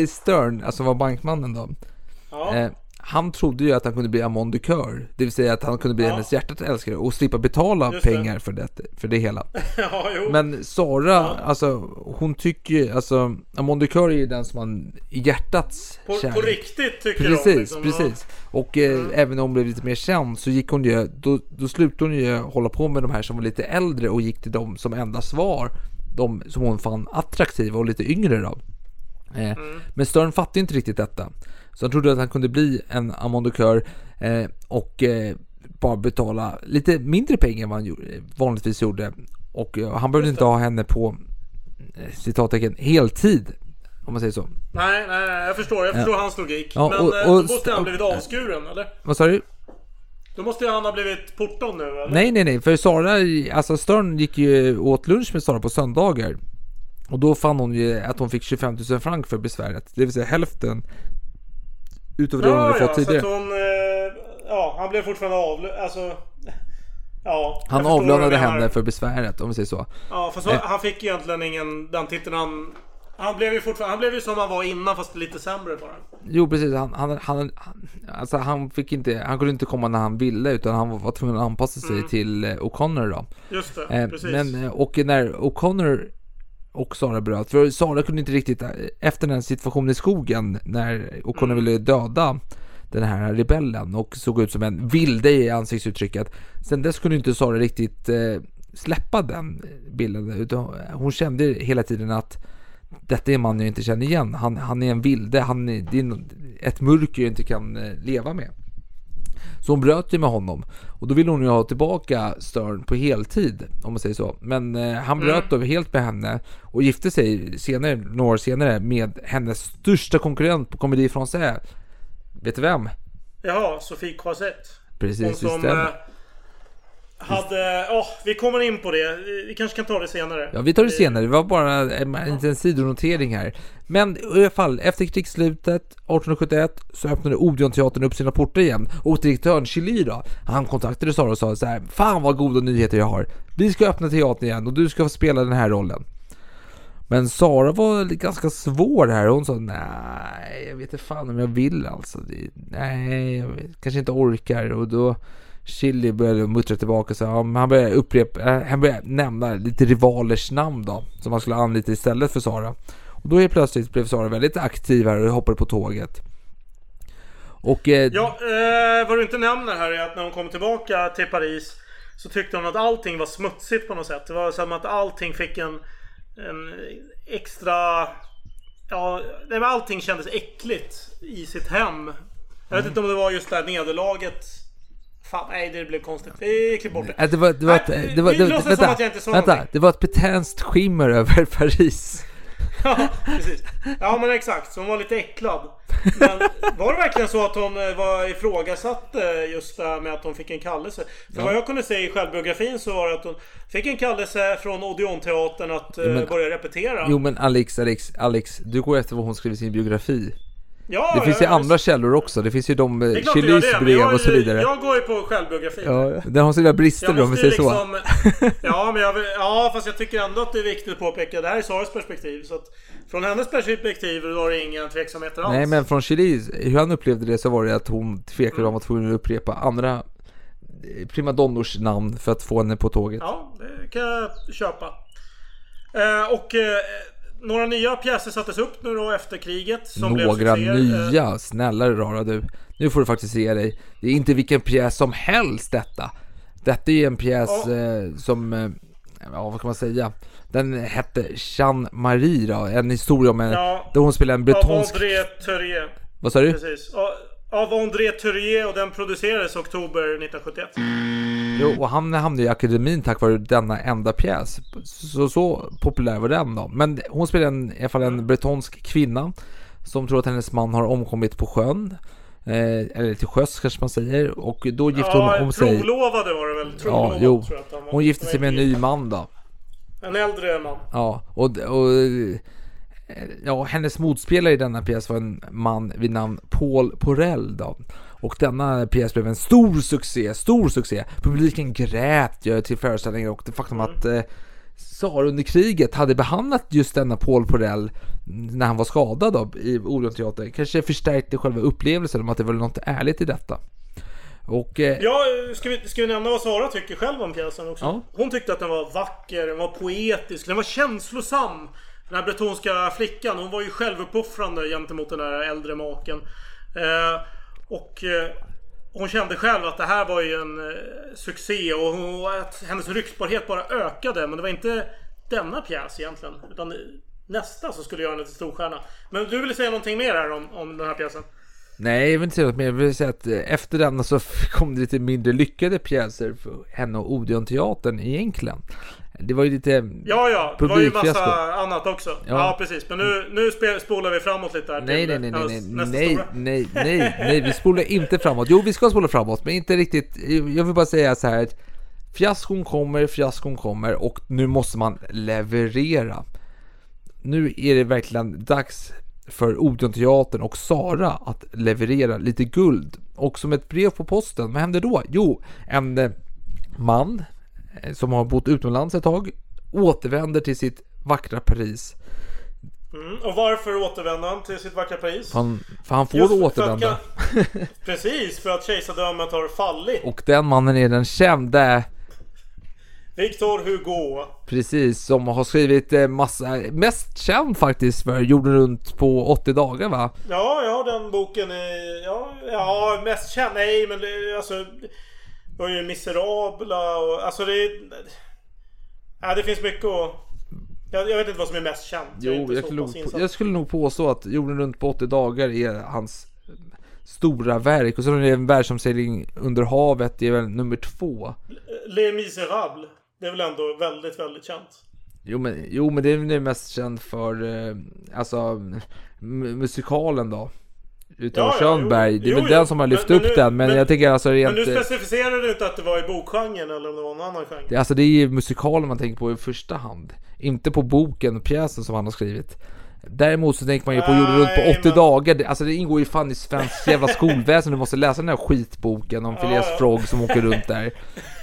eh, Stern, alltså var bankmannen då Ja. Han trodde ju att han kunde bli Amon de Coeur Det vill säga att han kunde bli Ja. hennes hjärtat älskare och slippa betala Just det. pengar för det, för det hela ja. Men Sara, alltså hon tycker ju, alltså Amon de Coeur är ju den som man i hjärtats På, kärlek på riktigt tycker Precis, de liksom, precis. Och eh, även om hon blev lite mer känd så gick hon ju, då, då slutade hon ju hålla på med de här som var lite äldre och gick till dem som enda svar. De som hon fann attraktiva och lite yngre då. Eh, Men Stern fattade inte riktigt detta. Så han trodde att han kunde bli en Amon de Coeur eh, och eh, bara betala lite mindre pengar än vad han gjorde, vanligtvis gjorde. Och eh, han behövde inte ha henne på eh, citattecken heltid. Om man säger så. Nej, nej, nej, jag förstår. Jag Ja. förstår hans logik. Ja, men och- eh, och då måste st- han blivit och- avskuren, eller? Vad sa du? Då måste ju han ha blivit portad nu, eller? Nej, nej, nej, för Sara, alltså Stern gick ju åt lunch med Sara på söndagar. Och då fann hon ju att hon fick 25 000 franc för besväret. Det vill säga hälften utav det hon hade ja, fått tidigare. hon... Eh, ja, han blev fortfarande avlönad. Alltså... Ja, Han avlönade henne för besväret, om vi säger så. Ja, fast Eh. han fick egentligen ingen... Den titeln han... Han blev ju fortfarande... Han blev ju som han var innan fast lite sämre bara. Jo precis, han, han, han, alltså han fick inte, han kunde inte komma när han ville utan han var, var tvungen att anpassa sig Mm. till eh, O'Connor då. Just det, Eh, precis. Men, eh, och när O'Connor och Sara bröt, för Sara kunde inte riktigt, efter den situationen i skogen när O'Connor Mm. ville döda den här rebellen och såg ut som en vilde i ansiktsuttrycket. Sen dess kunde inte Sara riktigt eh, släppa den bilden utan hon kände hela tiden att detta är en man jag inte känner igen. Han, han är en vilde, han är, det är ett mörker jag inte kan eh, leva med. Så hon bröt ju med honom och då ville hon ju ha tillbaka Stern på heltid om man säger så. Men eh, han bröt då helt med henne och gifte sig senare, några år senare med hennes största konkurrent på Comedy Français. Vet du vem? Jaha, Sofie Croisette. Precis, Hon som hade... Ja, vi kommer in på det. Vi kanske kan ta det senare. Ja, vi tar det senare. Det var bara en, en liten sidonotering här. Men i alla fall, efter krigsslutet 1871 så öppnade Odeonteatern upp sina portar igen och direktören Chili då, han kontaktade Sara och sa så här: Fan vad goda nyheter jag har! Vi ska öppna teatern igen och du ska få spela den här rollen. Men Sara var ganska svår här. Hon sa nej, jag vet inte fan om jag vill alltså. Nej, jag kanske inte orkar. Och då Chili började muttra tillbaka så ja, han började upprepa, äh, han började nämna lite rivalers namn då. Som han skulle anlita istället för Sara. Och då helt plötsligt blev Sara väldigt aktiv här och hoppade på tåget. Och eh, Ja, eh, vad du inte nämner här är att när hon kom tillbaka till Paris så tyckte hon att allting var smutsigt på något sätt. Det var som att allting fick en, en extra... Ja, allting kändes äckligt i sitt hem. Jag vet inte om det var just det här nederlaget. Fan, nej det blev konstigt. Vi klipper bort det. det var, det var, ett, Nej, det var, det, låtsas vänta, vänta, någonting. det var ett betänst skimmer över Paris. Ja, precis. Ja men exakt, så hon var lite äcklad. Men var det verkligen så att hon eh, var ifrågasatt eh, just det här med att hon fick en kallelse? För Ja. vad jag kunde se i självbiografin så var det att hon fick en kallelse från Odeonteatern att eh, Jo, men- börja repetera. Jo men Alex, Alex, Alex, du går efter vad hon skrev i sin biografi. Ja, det finns ju andra källor också, det finns ju de, eh, Chilis brev jag, och så vidare. Jag går ju på självbiografin. Ja, den har sina brister då, om vi säger ju så. liksom, ja, men jag, ja, fast jag tycker ändå att det är viktigt att påpeka. Det här är Saras perspektiv. Så att från hennes perspektiv var det inga tveksamheter alls. Nej men från Chilis, hur han upplevde det så var det att hon tvekade om att att upprepa andra eh, primadonnors namn för att få henne på tåget. Ja, det kan jag köpa. Eh, och eh, några nya pjäser sattes upp nu då efter kriget. Som blev Några succéer. Eh, nya, snälla rara du. Nu får du faktiskt se dig. Det är inte vilken pjäs som helst detta. Detta är ju en pjäs Ja. eh, som, eh, ja vad kan man säga? Den hette Jeanne Marie då, en historia om en, Ja. där hon spelar en bretonsk... André Thurier. Vad sa du? Precis. Ja, Av André Thurier och den producerades oktober 1971. Jo, och han hamnade i akademin tack vare denna enda pjäs. Så, så populär var den då. Men hon spelar en, i alla fall en bretonsk kvinna som tror att hennes man har omkommit på sjön. Eh, eller till sjöss kanske man säger. Och då gifte hon Ja, om sig. trolovade var det väl? Ja, Trolovad, jo. han var. Hon gifte sig med en ny man då. En äldre man. Ja, och, och ja, hennes motspelare i denna pjäs var en man vid namn Paul Porell då. Och denna pjäs blev en stor succé, stor succé. Publiken grät ju till föreställningen och det faktum att eh, under kriget hade behandlat just denna Paul Porell när han var skadad då, i Orionteatern kanske förstärkte själva upplevelsen om att det var något ärligt i detta. Och eh, Ja, ska vi, ska vi nämna vad Sara tycker själv om pjäsen också? Ja. Hon tyckte att den var vacker, den var poetisk, den var känslosam. Den här bretonska flickan, hon var ju självuppoffrande gentemot den här äldre maken. Eh, och eh, hon kände själv att det här var ju en eh, succé och hon, att hennes ryktbarhet bara ökade. Men det var inte denna pjäs egentligen. Utan nästa som skulle göra henne till storstjärna. Men du ville säga någonting mer här om, om den här pjäsen? Nej, jag vill inte säga något mer. Jag vill säga att eh, efter denna så kom det lite mindre lyckade pjäser för henne och Odeonteatern egentligen. Det var ju lite Ja, ja. Det var ju massa annat också. Ja, Ja. precis. Men nu, nu spolar vi framåt lite här Nej, nej, nej, nej, nej, nej, nej, nej, vi spolar inte framåt. Jo, vi ska spola framåt, men inte riktigt. Jag vill bara säga så här fiaskon kommer, fiaskon kommer och nu måste man leverera. Nu är det verkligen dags för Odeonteatern och Sara att leverera lite guld. Och som ett brev på posten, vad händer då? Jo, en man som har bott utomlands ett tag återvänder till sitt vackra Paris. Mm. Och varför återvänder han till sitt vackra Paris? Han, för han får Just för återvända. kan- Precis, för att kejsardömet har fallit. Och den mannen är den kände, Victor Hugo. precis, som har skrivit eh, massa, mest känd faktiskt för jorden runt på 80 dagar va? Ja, ja, den boken är... Ja, ja mest känd. Nej, men alltså... Det var ju Miserabla och... Alltså det... Ja, det finns mycket att Jag, jag vet inte vad som är mest känt. Jag är Jo, jag så skulle, insatt. jag skulle nog påstå att Jorden runt på 80 dagar är hans stora verk. Och så är det en världsomsegling under havet, det är väl nummer två. Les Misérables. Det är väl ändå väldigt, väldigt känt. Jo men, jo, men det är väl mest känd för, eh, alltså, musikalen då. Utav Ja, Schönberg. jo, det är väl jo, den som har men- lyft men upp nu- den. Men, men- jag tycker alltså Men rent... du specificerade inte att det var i bokgenren eller om det var någon annan genre. Det, alltså det är ju musikalen man tänker på i första hand. Inte på boken och pjäsen som han har skrivit. Däremot så tänker man ju på Jorden runt på Nej, 80 men- dagar. Det, alltså det ingår ju fan i svensk jävla skolväsen. Du måste läsa den här skitboken om Phileas. Frog som åker runt där.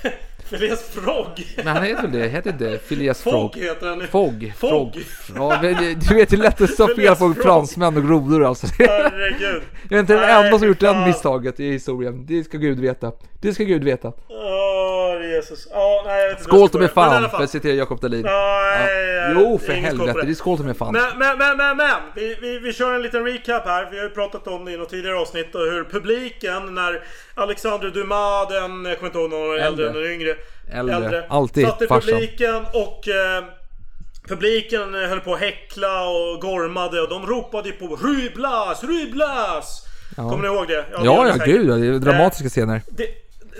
Phileas Frog. Men han heter väl det? Heter inte Phileas Fogg Frog? heter han. Fogg. Fogg. Ja, men du vet lätt det är att stå fel på fransmän och grodor alltså. Herregud. Jag är inte den Nej, enda som gjort det misstaget i historien. Det ska Gud veta. Det ska Gud veta. Åh Jesus. Ja, nej, jag vet inte Skål till mig fan, för att citera Jakob Dahlin. Nej, Jo, för helvete. Det är skål till mig fan. Men, men, men, men, men. Vi, vi, vi kör en liten recap här. Vi har ju pratat om det i något tidigare avsnitt och hur publiken när Alexandre Dumas, den, jag kommer inte ihåg någon äldre än den yngre. Äldre. Alltid Satt i farsan. publiken och eh, publiken höll på att häckla och gormade och de ropade på Rue Blas, Rue Blas! Ja. Kommer ni ihåg det? det Ja, gör ni ja, gud ja, det är dramatiska scener. Det,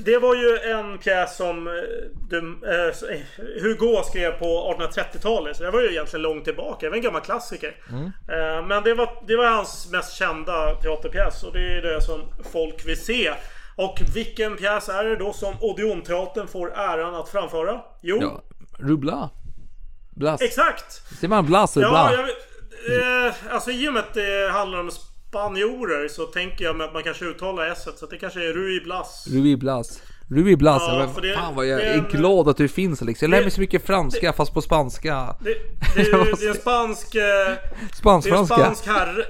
det var ju en pjäs som eh, du, eh, Hugo skrev på 1830-talet. Så det var ju egentligen långt tillbaka. Det var en gammal klassiker. Mm. Eh, men det var, det var hans mest kända teaterpjäs. Och det är det som folk vill se. Och vilken pjäs är det då som Odeonteatern får äran att framföra? Jo, Ja, Rubla. Blas. exakt! Säger man Blas eller Ja, Bla? jag, eh, alltså i och med att det handlar om spanjorer så tänker jag mig att man kanske uttalar s så det kanske är Rui Blas. Rui Blas. Rui Blas. Ja, för det- fan vad jag det är glad att du finns Alex. Jag lär det- mig så mycket franska fast på spanska. Det, det, det är en spansk... eh, Det är Spansk-franska. spansk herre.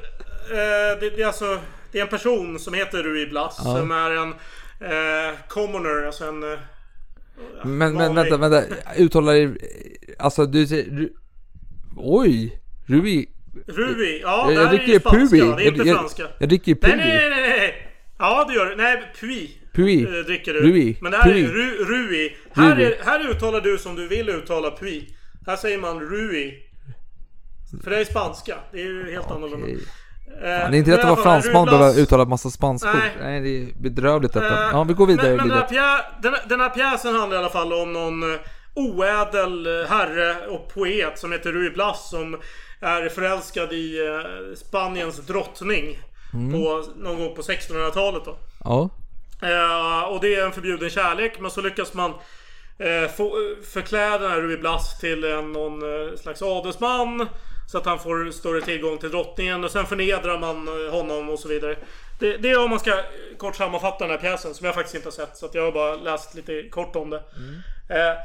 Eh, det, det är alltså... Det är en person som heter Rui Blas. Ja. Som är en eh, commoner, alltså en... eh, Men, men vanlig- vänta, vänta. Uttalar det... Alltså du säger... Ru, oj! Rui... Rui, ja jag, det jag dricker ju spanska. Pui. Det är inte jag, jag, franska. jag dricker Nej, Pui. nej, nej, nej! Ja, det gör du. Nej, Pui. Pui. eh, dricker du. Rui. Men det här Pui. är Ru, Rui. Här, Rui. är, här uttalar du som du vill uttala Pui. Här säger man Rui. För det är spanska. Det är ju helt annorlunda. Okej. Eh, Fan, det är inte rätt att vara fransman och behöva uttala massa spanskor. Nej. Nej. det är bedrövligt detta. Eh, Ja, vi går vidare Men, men den, här pjä, den, den här pjäsen handlar i alla fall om någon eh, oädel herre och poet som heter Rui Blas som är förälskad i Spaniens drottning. Mm. På, någon gång på 1600-talet då. Ja. Eh, och det är en förbjuden kärlek men så lyckas man eh, få, förklä den här Rui Blas till en, någon slags adelsman. Så att han får större tillgång till drottningen och sen förnedrar man eh, honom och så vidare. Det, det är om man ska eh, kort sammanfatta den här pjäsen som jag faktiskt inte har sett. Så att jag har bara läst lite kort om det. Eh,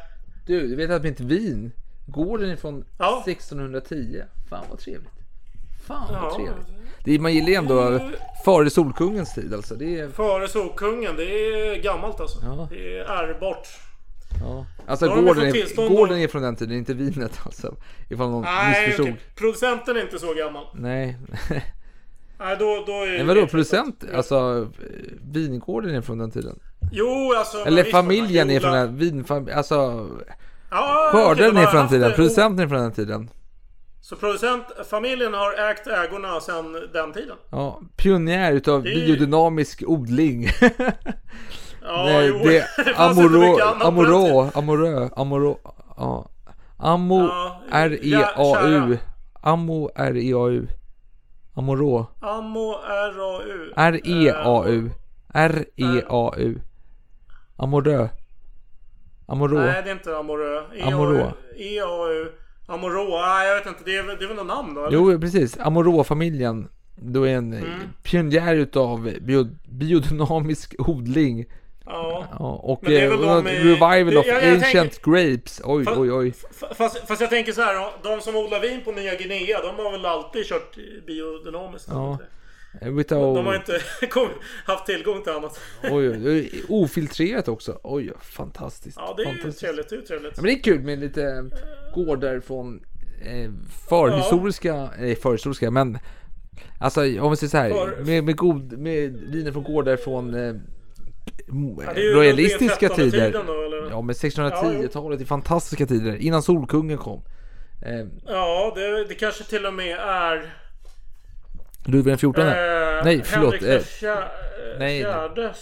Du, du vet att mitt vin, gården är från Ja. 1610. Fan vad trevligt. Fan vad Ja. trevligt. Det är, man gillar ju ändå före Solkungens tid alltså. Det är... före Solkungen, det är gammalt alltså. Ja. Det är ärvbart. Ja. Alltså Då gården är, gården är från den tiden, inte vinet alltså. Ifall någon Nej, missförstod. okej. producenten är inte så gammal. Nej. Nej, då, då är Nej det vadå producent? rätt. Alltså vingården är från den tiden. Jo, alltså... men Eller familjen är från den vinfam... Alltså Ja, de är från den tiden, det- producenten är från den tiden. Så producentfamiljen har ägt ägorna sedan den tiden? Ja, pionjär utav Det biodynamisk odling. Ja, Nej, jo. det är den amorå, amorö, amorå, ja. Amo, R-E-A-U. Amo, R-E-A-U. Amorå. Ammo R-A-U. E R-E-A-U. R-E-A-U. Amorö. Amorå. Nej, det är inte Amorö. Amorå. E-A-U. Amorå. Nej, jag vet inte. Det är, det är väl något namn då? eller? Jo, precis. Amorå-familjen. Då är en Mm. pionjär utav bio, biodynamisk odling. Ja. Ja, och eh, de revival of jag- jag ancient grapes. Oj, Fa- oj, oj. Fast, fast jag tänker så här. De som odlar vin på Nya Guinea, de har väl alltid kört biodynamiskt? Ja. De Without, har inte haft tillgång till annat. oj, oj, ofiltrerat också. Oj, fantastiskt. Ja, det är ju fantastiskt. trevligt. Det är ju trevligt. Ja, men det är kul med lite gårdar från eh, förhistoriska, nej förhistoriska, men alltså om vi säger så här, För- med, med, god, med viner från gårdar från eh, Ja, det är ju royalistiska tider. då? Ja, men Ja, 1610-talet är fantastiska tider, innan Solkungen kom. Eh, Ja, det, det kanske till och med är... Ludvig den 14. eh, Nej, förlåt. Henrik Eh, fjär, eh, nej. fjärdes...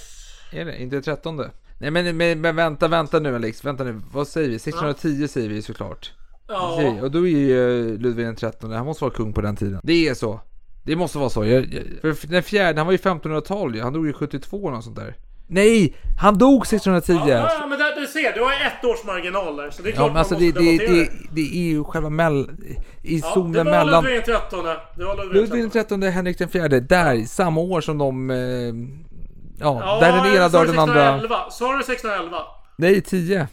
är det inte 13? Nej men, men, men vänta, vänta nu Alex. Vänta nu. Vad säger vi? 1610 säger vi såklart. Ja. Och då är ju eh, Ludvig den 13. Han måste vara kung på den tiden. Det är så. Det måste vara så. Jag, jag, för den fjärde, han var ju 1500-tal ju. Han dog ju 72 eller något sånt där. Nej! Han dog 1610! Ja, ja, men där, du ser, du har ett års marginal där. Så det är klart Ja men alltså man det, måste det, debattera det, det är ju själva mell... I Ja, zonen det var mellan... Ludvig den 13. Det var Ludvig den Ludvig den 13, Henrik den fjärde, där, samma år som de... Eh, ja, Ja, där den ena dör den andra... 1611? Sa du 1611? Nej, 10.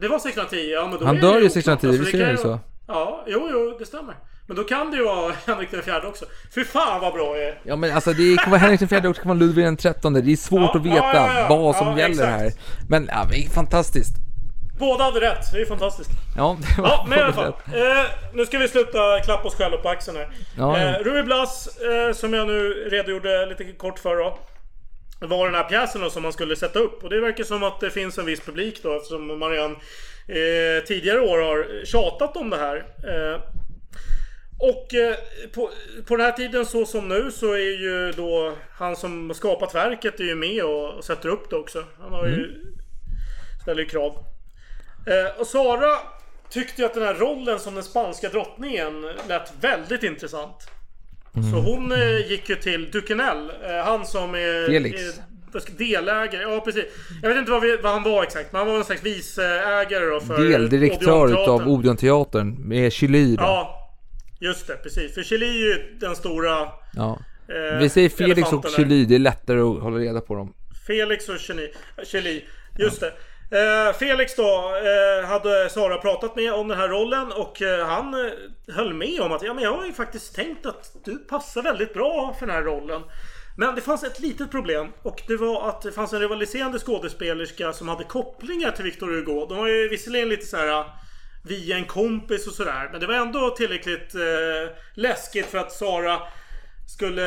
Det var 1610, ja men då Han dör det ju oklart. 1610, Alltså, visst det är det så? Ja, jo, jo, det stämmer. Men då kan det ju vara Henrik den fjärde också. Fy fan vad bra jag är. Ja men alltså det kan vara Henrik den fjärde det kan vara Ludvig den trettonde. Det är svårt Ja, att veta ja, ja, vad som gäller exakt. här. Men ja, det är fantastiskt. Båda hade rätt, det är fantastiskt. Ja, det var Ja, men i alla fall. Eh, nu ska vi sluta klappa oss själva på axeln här. Ja. Eh, Ruby Blas, eh, som jag nu redogjorde lite kort för då. Var den här pjäsen då som man skulle sätta upp. Och det verkar som att det finns en viss publik då eftersom redan eh, tidigare år har tjatat om det här. Och eh, på, på den här tiden så som nu så är ju då han som skapat verket är ju med och, och sätter upp det också. Han har ju, ställer ju krav. Eh, och Sara tyckte ju att den här rollen som den spanska drottningen lät väldigt intressant. Så hon eh, gick ju till Duquenel, eh, han som är... Felix. är delägare, ja precis. Jag vet inte vad, vi, vad han var exakt, men han var en slags viceägare då för Deldirektör utav Odeonteatern med Chili då. Ja, just det, precis. För Chili är ju den stora... Ja. eh, Vi säger Felix och. Chili, det är lättare att hålla reda på dem. Felix och Chili, Chili just det. Eh, Felix då eh, hade Sara pratat med om den här rollen och eh, han eh, höll med om att ja, men jag har ju faktiskt tänkt att du passar väldigt bra för den här rollen. Men det fanns ett litet problem och det var att det fanns en rivaliserande skådespelerska som hade kopplingar till Victor Hugo. De var ju visserligen lite så här via en kompis och sådär. Men det var ändå tillräckligt eh, läskigt för att Sara skulle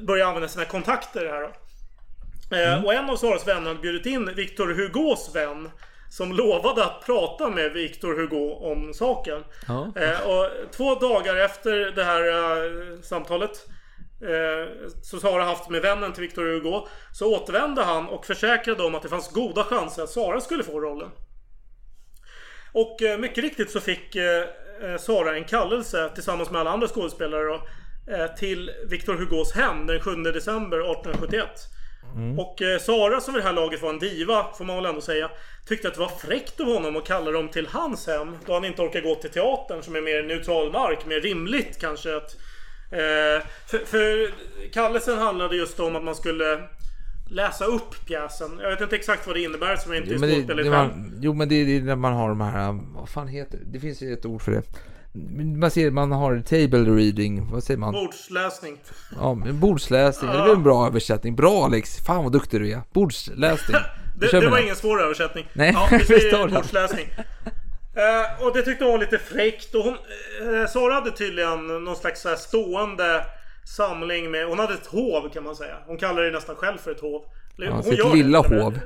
börja använda sina kontakter här då. Eh, Och en av Saras vänner hade bjudit in Victor Hugos vän. Som lovade att prata med Victor Hugo om saken. Ja. Eh, och två dagar efter det här eh, samtalet eh, som Sara haft med vännen till Victor Hugo. Så återvände han och försäkrade om att det fanns goda chanser att Sara skulle få rollen. Och eh, mycket riktigt så fick eh, eh, Sara en kallelse tillsammans med alla andra skådespelare då, till Victor Hugos hem den 7 december 1871. Och eh, Sara som vid det här laget var en diva, får man väl ändå säga, tyckte att det var fräckt av honom att kalla dem till hans hem. Då han inte orkar gå till teatern som är mer neutral mark, mer rimligt kanske att... Eh, för, för kallelsen handlade just om att man skulle läsa upp pjäsen. Jag vet inte exakt vad det innebär som jag inte är Jo det, skådespelare själv. jo men det är när man har de här, vad fan heter det? Det finns ju ett ord för det. Man ser, man har table reading, vad säger man? Bordsläsning. Ja, men bordsläsning, det är en bra översättning. Bra Alex, fan vad duktig du är. Bordsläsning. Det, det var ingen svår översättning. Nej, ja, vi säger bordsläsning. Eh, och det tyckte hon var lite fräckt. Och hon, eh, Sara hade tydligen någon slags så här stående samling med... Hon hade ett hov kan man säga. Hon kallar det nästan själv för ett hov. Ja, hon sitt det, lilla men- hov.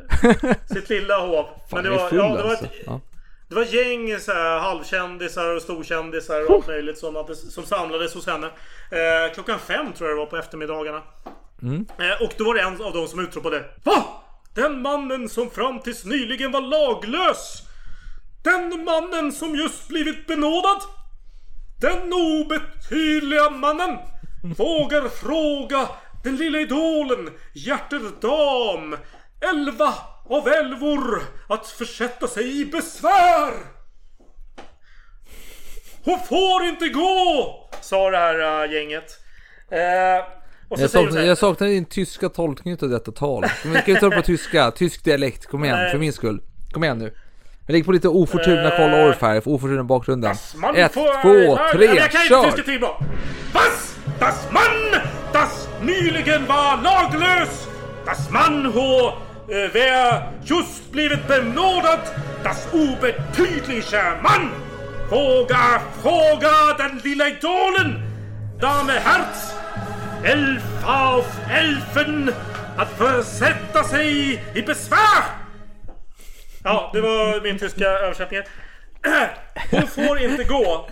sitt lilla hov. Fan, Men det var, full ja, det var alltså. ett, Ja. det var gäng så här, halvkändisar och storkändisar och allt möjligt som, hade, som samlades hos henne. Eh, klockan fem tror jag det var på eftermiddagarna. Mm. Eh, och då var det en av dem som utropade Va? Den mannen som fram tills nyligen var laglös! Den mannen som just blivit benådad! Den obetydliga mannen vågar fråga den lilla idolen Hjärterdam elva av älvor att försätta sig i besvär! Hon får inte gå! Sa det här äh, gänget. Eh, och så Jag säger saknar, här, jag saknar din tyska tolkning av detta tal. Men Kan vi ta det på tyska? Tysk dialekt, kom igen, Nej. för min skull. Kom igen nu. Jag ligger på lite ofortuna Karl Orff här, för ofortuna bakgrunden. Man Ett, får- två, tre, Jag kan inte kör! tyska till bra. Das Mann, das nyligen var laglös. Das Mann ho, äh, wer just blivit benådad. Das obetydliche Mann. Våga fråga den lilla idolen. Dame Herz. Elf auf elfen. Att försätta sig i besvär. Ja, det var min tyska översättning. Hon får inte gå.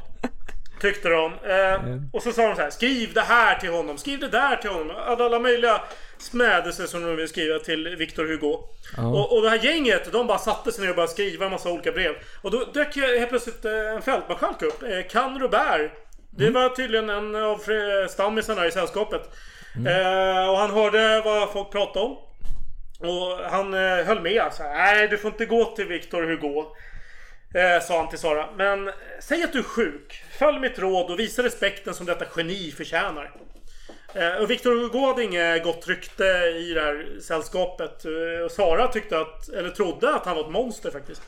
Tyckte de. Eh, och så sa de så här. Skriv det här till honom. Skriv det där till honom. Alla, alla möjliga smädelser som de vill skriva till Victor Hugo. Ja. Och, och det här gänget, de bara satte sig ner och började skriva en massa olika brev. Och då dök helt plötsligt eh, en fältmarskalk upp. Eh, Can Robert. Det var tydligen en av stammisarna i sällskapet. Eh, och han hörde vad folk pratade om. Och han eh, höll med. Så här, Nej, du får inte gå till Victor Hugo. Eh, sa han till Sara. Men eh, säg att du är sjuk. Följ mitt råd och visa respekten som detta geni förtjänar. Eh, och Victor Hugo hade inget gott rykte i det här sällskapet. Eh, och Sara tyckte att, eller trodde att han var ett monster faktiskt.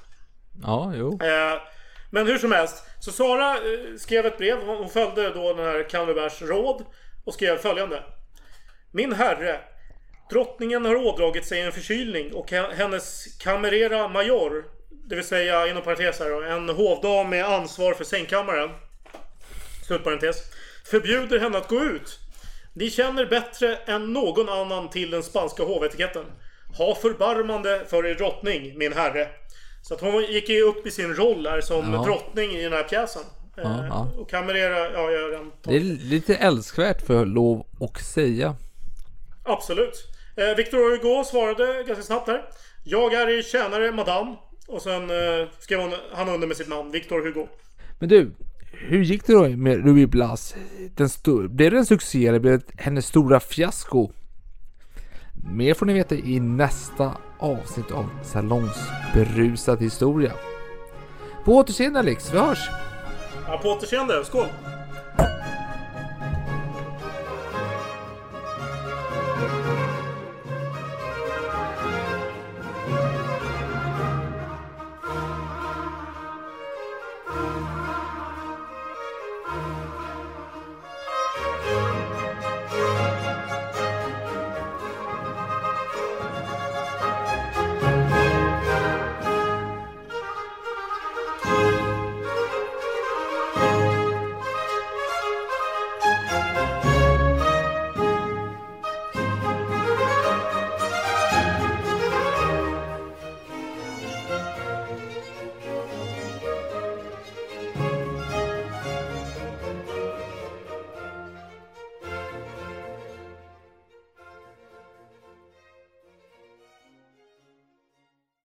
Ja, jo. Eh, men hur som helst. Så Sara skrev ett brev. Hon följde då den här Canverbers råd. Och skrev följande. Min herre. Drottningen har ådragit sig en förkylning och he- hennes camerera major. Det vill säga inom parentes här då, en hovdam med ansvar för sängkammaren. Slutparentes. Förbjuder henne att gå ut. Ni känner bättre än någon annan till den spanska hovetiketten. Ha förbarmande för er drottning, min herre. Så att hon gick ju upp i sin roll här som Ja. drottning i den här pjäsen. Ja, Eh, ja. Och kamerera, ja jag redan Det är lite älskvärt för lov att säga. Absolut. Eh, Victor Hugo svarade ganska snabbt här. Jag är er tjänare, madame. Och sen eh, skrev hon, han under med sitt namn, Victor Hugo. Men du, hur gick det då med Ruby Blas? Den sto- blev det en succé eller blev det hennes stora fiasko? Mer får ni veta i nästa avsnitt av Salongsberusad historia. På återseende Alex, vi hörs! Ja, på återseende. Skål!